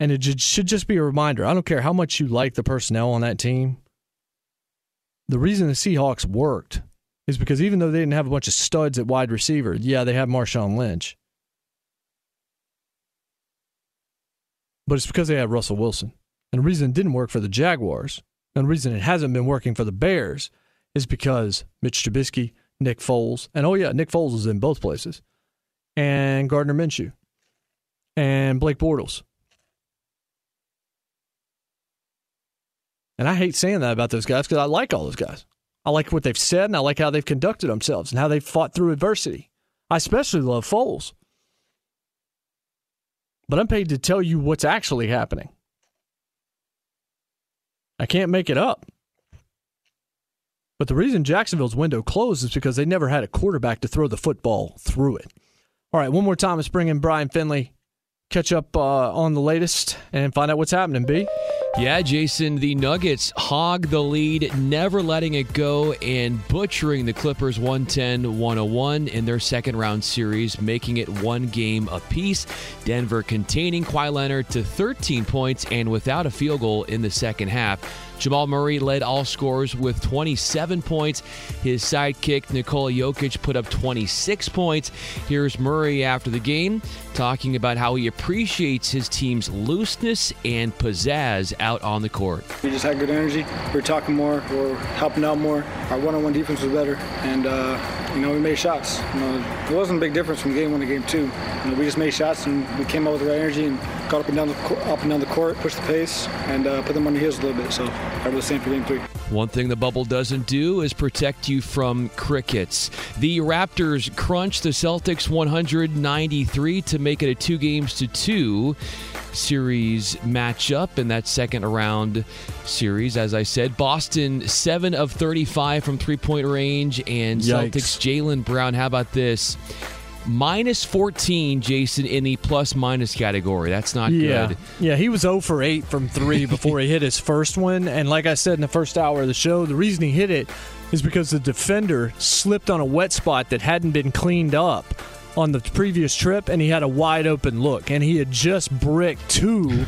And it should just be a reminder. I don't care how much you like the personnel on that team. The reason the Seahawks worked is because even though they didn't have a bunch of studs at wide receiver, yeah, they had Marshawn Lynch. But it's because they had Russell Wilson. And the reason it didn't work for the Jaguars, and the reason it hasn't been working for the Bears, is because Mitch Trubisky Nick Foles, and oh yeah, Nick Foles is in both places, and Gardner Minshew, and Blake Bortles. And I hate saying that about those guys because I like all those guys. I like what they've said, and I like how they've conducted themselves and how they've fought through adversity. I especially love Foles. But I'm paid to tell you what's actually happening. I can't make it up. But the reason Jacksonville's window closed is because they never had a quarterback to throw the football through it. All right, one more time, let's bring in Brian Finley, catch up uh, on the latest, and find out what's happening, B. Yeah, Jason, the Nuggets hog the lead, never letting it go and butchering the Clippers 110 101 in their second round series, making it one game apiece. Denver containing Kawhi Leonard to 13 points and without a field goal in the second half. Jamal Murray led all scorers with 27 points. His sidekick, Nikola Jokic, put up 26 points. Here's Murray after the game talking about how he appreciates his team's looseness and pizzazz out on the court. We just had good energy. We were talking more. We were helping out more. Our one-on-one defense was better, and uh, you know we made shots. You know, it wasn't a big difference from game one to game two. You know, we just made shots and we came out with the right energy and got up and down the up and down the court, pushed the pace, and uh, put them on the heels a little bit. So I the same for game three. One thing the bubble doesn't do is protect you from crickets. The Raptors crunch the Celtics 193 to make it a two games to two series matchup in that second round series. As I said, Boston 7 of 35 from three point range, and Yikes. Celtics Jaylen Brown. How about this? Minus 14, Jason, in the plus minus category. That's not yeah. good. Yeah, he was 0 for 8 from 3 before he hit his first one. And like I said in the first hour of the show, the reason he hit it is because the defender slipped on a wet spot that hadn't been cleaned up on the previous trip, and he had a wide open look. And he had just bricked two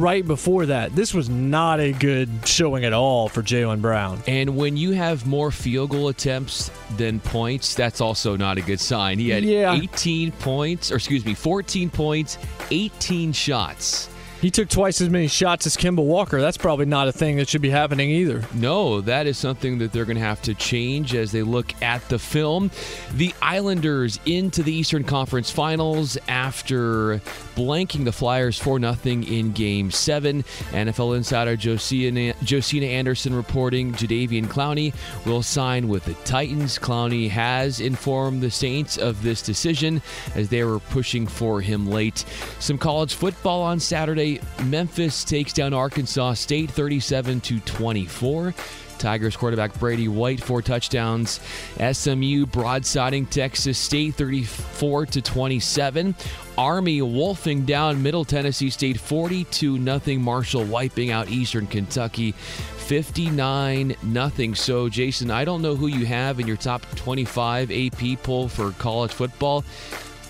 right before that. This was not a good showing at all for Jaylen Brown. And when you have more field goal attempts than points, that's also not a good sign. He had Yeah. 18 points, or excuse me, 14 points, 18 shots. He took twice as many shots as Kemba Walker. That's probably not a thing that should be happening either. No, that is something that they're going to have to change as they look at the film. The Islanders into the Eastern Conference Finals after blanking the Flyers 4 0 in Game 7. NFL insider Josina, Josina Anderson reporting Jadeveon Clowney will sign with the Titans. Clowney has informed the Saints of this decision as they were pushing for him late. Some college football on Saturday. Memphis takes down Arkansas State 37 to 24. Tigers quarterback Brady White four touchdowns. SMU broadsiding Texas State 34 to 27. Army wolfing down Middle Tennessee State 42 nothing. Marshall wiping out Eastern Kentucky 59 nothing. So Jason, I don't know who you have in your top 25 AP poll for college football.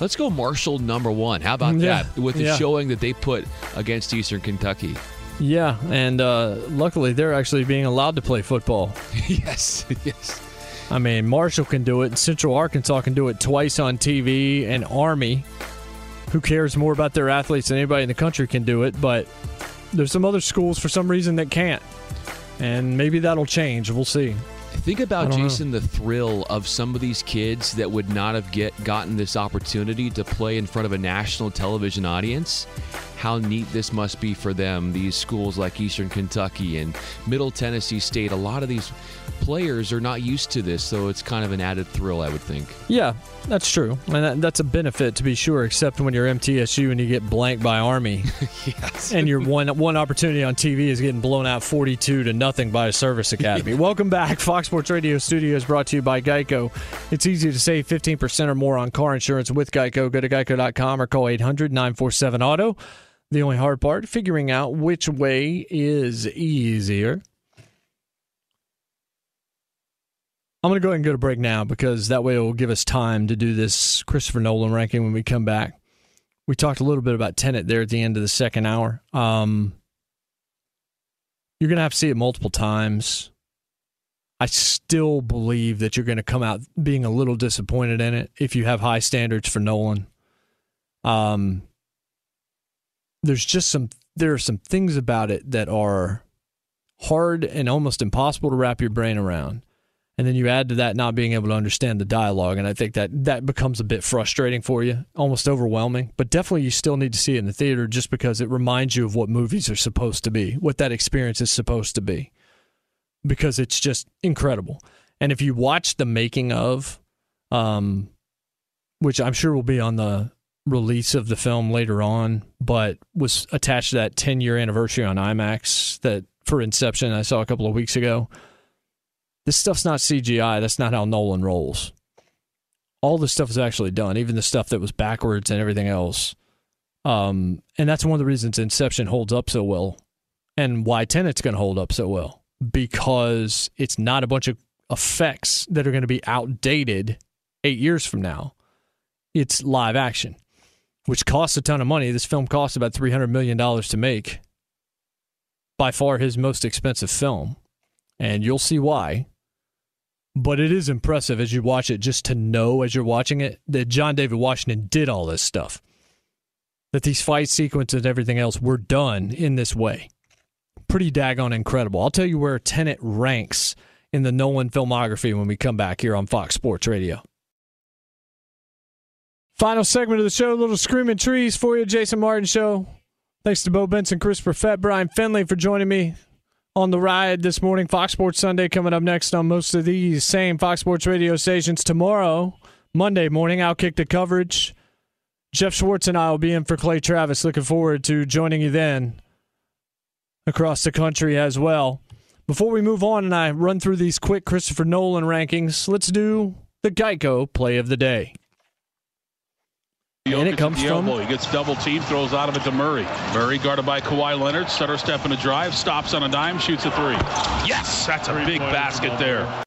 Let's go Marshall number one. How about Yeah, that? With the yeah. showing that they put against Eastern Kentucky. Yeah, and uh, luckily they're actually being allowed to play football. yes, yes. I mean, Marshall can do it, and Central Arkansas can do it twice on TV, and Army, who cares more about their athletes than anybody in the country, can do it. But there's some other schools for some reason that can't, and maybe that'll change. We'll see. Think about don't know. Jason the thrill of some of these kids that would not have get gotten this opportunity to play in front of a national television audience. How neat this must be for them. These schools like Eastern Kentucky and Middle Tennessee State. A lot of these players are not used to this, so it's kind of an added thrill, I would think. Yeah, that's true, and that, that's a benefit to be sure. Except when you're MTSU and you get blanked by Army, yes, and your one one opportunity on TV is getting blown out 42 to nothing by a service academy. Welcome back, Fox Sports Radio Studios, brought to you by Geico. It's easy to save 15% or more on car insurance with Geico. Go to geico.com or call 800-947 Auto. The only hard part, figuring out which way is easier. I'm going to go ahead and go to break now because that way it will give us time to do this Christopher Nolan ranking when we come back. We talked a little bit about Tenet there at the end of the second hour. Um, you're going to have to see it multiple times. I still believe that you're going to come out being a little disappointed in it if you have high standards for Nolan. Um, there's just some there are some things about it that are hard and almost impossible to wrap your brain around. And then you add to that not being able to understand the dialogue, and I think that that becomes a bit frustrating for you, almost overwhelming. But definitely, you still need to see it in the theater just because it reminds you of what movies are supposed to be, what that experience is supposed to be, because it's just incredible. And if you watch the making of, um, which I'm sure will be on the release of the film later on, but was attached to that 10 year anniversary on IMAX that for Inception I saw a couple of weeks ago. This stuff's not CGI. That's not how Nolan rolls. All the stuff is actually done, even the stuff that was backwards and everything else. Um, and that's one of the reasons Inception holds up so well and why Tenet's going to hold up so well because it's not a bunch of effects that are going to be outdated eight years from now. It's live action, which costs a ton of money. This film costs about $300 million to make. By far his most expensive film. And you'll see why. But it is impressive as you watch it, just to know as you're watching it that John David Washington did all this stuff. That these fight sequences and everything else were done in this way. Pretty daggone incredible. I'll tell you where Tenet ranks in the Nolan filmography when we come back here on Fox Sports Radio. Final segment of the show, little screaming trees for you, Jason Martin Show. Thanks to Bo Benson, Chris Perfett, Brian Finley for joining me on the ride this morning. Fox Sports Sunday coming up next on most of these same Fox Sports radio stations. Tomorrow, Monday morning, I'll kick the coverage. Jeff Schwartz and I will be in for Clay Travis. Looking forward to joining you then across the country as well. Before we move on and I run through these quick Christopher Nolan rankings, let's do the Geico play of the day. And it comes from He gets double team, throws out of it to Murray. Murray guarded by Kawhi Leonard. Stutter step in a drive, stops on a dime, shoots a three. Yes, that's a big basket there.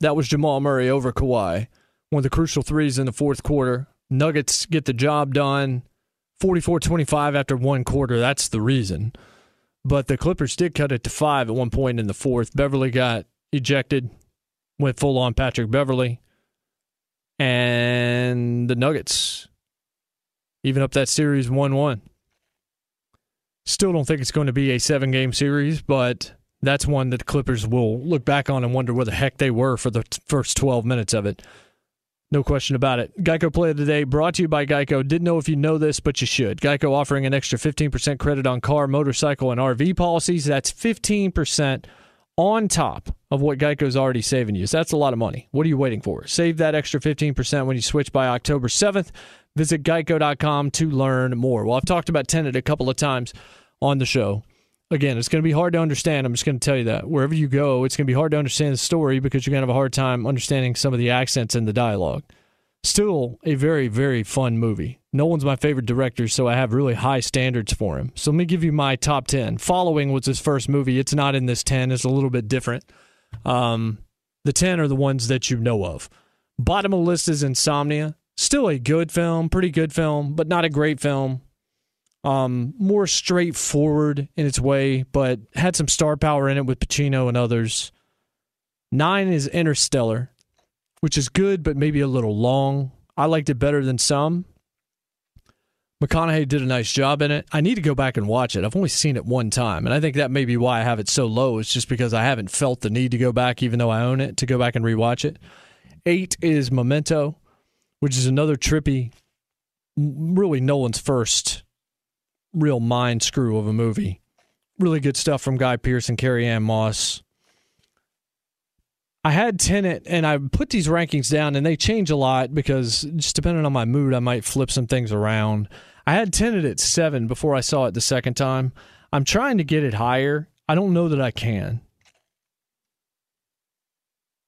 That was Jamal Murray over Kawhi. One of the crucial threes in the fourth quarter. Nuggets get the job done 44 25 after one quarter. That's the reason. But the Clippers did cut it to five at one point in the fourth. Beverley got ejected, went full on Patrick Beverley. And the Nuggets even up that series 1 1. Still don't think it's going to be a seven game series, but that's one that the Clippers will look back on and wonder where the heck they were for the first 12 minutes of it. No question about it. Geico Play of the Day brought to you by Geico. Didn't know if you know this, but you should. Geico offering an extra 15% credit on car, motorcycle, and RV policies. That's 15% on top of what Geico's already saving you. So that's a lot of money. What are you waiting for? Save that extra 15% when you switch by October 7th. Visit geico.com to learn more. Well, I've talked about Tenet a couple of times on the show. Again, it's going to be hard to understand. I'm just going to tell you that. Wherever you go, it's going to be hard to understand the story because you're going to have a hard time understanding some of the accents in the dialogue. Still a very, very fun movie. Nolan's my favorite director, so I have really high standards for him. So let me give you my top 10. Following was his first movie. It's not in this 10, it's a little bit different. Um, the 10 are the ones that you know of. Bottom of the list is Insomnia. Still a good film, pretty good film, but not a great film. Um, more straightforward in its way, but had some star power in it with Pacino and others. Nine is Interstellar, which is good, but maybe a little long. I liked it better than some. McConaughey did a nice job in it. I need to go back and watch it. I've only seen it one time, and I think that may be why I have it so low. It's just because I haven't felt the need to go back, even though I own it, to go back and rewatch it. Eight is Memento which is another trippy, really Nolan's first real mind screw of a movie. Really good stuff from Guy Pearce and Carrie-Anne Moss. I had Tenet, and I put these rankings down, and they change a lot because just depending on my mood, I might flip some things around. I had Tenet at seven before I saw it the second time. I'm trying to get it higher. I don't know that I can.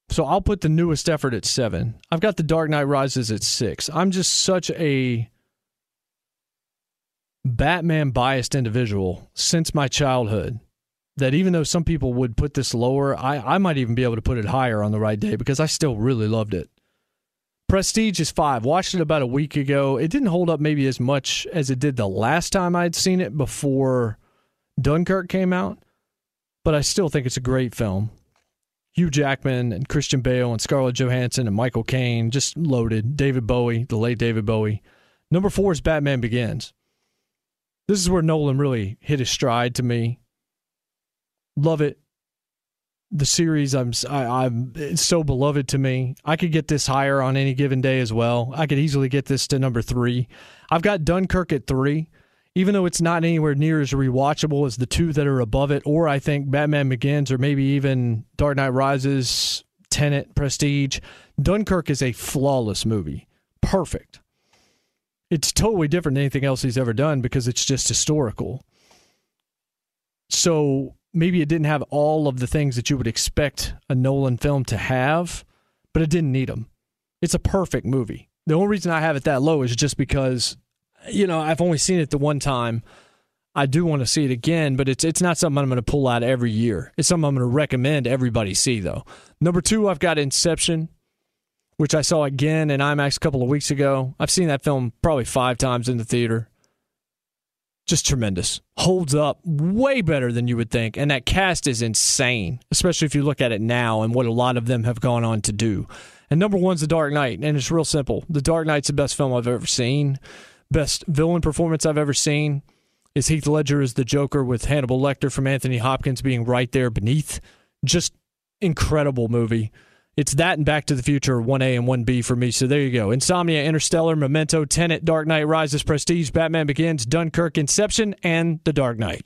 So I'll put the newest effort at seven. I've got the Dark Knight Rises at six. I'm just such a Batman biased individual since my childhood that even though some people would put this lower, I, I might even be able to put it higher on the right day because I still really loved it. Prestige is five. Watched it about a week ago. It didn't hold up maybe as much as it did the last time I'd seen it before Dunkirk came out, but I still think it's a great film. Hugh Jackman and Christian Bale and Scarlett Johansson and Michael Caine, just loaded. David Bowie, the late David Bowie. Number four is Batman Begins. This is where Nolan really hit his stride to me. Love it. The series, I'm, I, I'm, it's so beloved to me. I could get this higher on any given day as well. I could easily get this to number three. I've got Dunkirk at three even though it's not anywhere near as rewatchable as the two that are above it, or I think Batman Begins, or maybe even Dark Knight Rises, Tenet, Prestige, Dunkirk is a flawless movie. Perfect. It's totally different than anything else he's ever done because it's just historical. So maybe it didn't have all of the things that you would expect a Nolan film to have, but it didn't need them. It's a perfect movie. The only reason I have it that low is just because you know, I've only seen it the one time. I do want to see it again, but it's it's not something I'm going to pull out every year. It's something I'm going to recommend everybody see though. Number two, I've got Inception, which I saw again in IMAX a couple of weeks ago. I've seen that film probably five times in the theater. Just tremendous. Holds up way better than you would think. And that cast is insane, especially if you look at it now and what a lot of them have gone on to do. And number one's The Dark Knight. And it's real simple. The Dark Knight's the best film I've ever seen, best villain performance I've ever seen. Is Heath Ledger as the Joker with Hannibal Lecter from Anthony Hopkins being right there beneath? Just incredible movie. It's that and Back to the Future, 1A and 1B for me. So there you go. Insomnia, Interstellar, Memento, Tenet, Dark Knight Rises, Prestige, Batman Begins, Dunkirk, Inception, and The Dark Knight.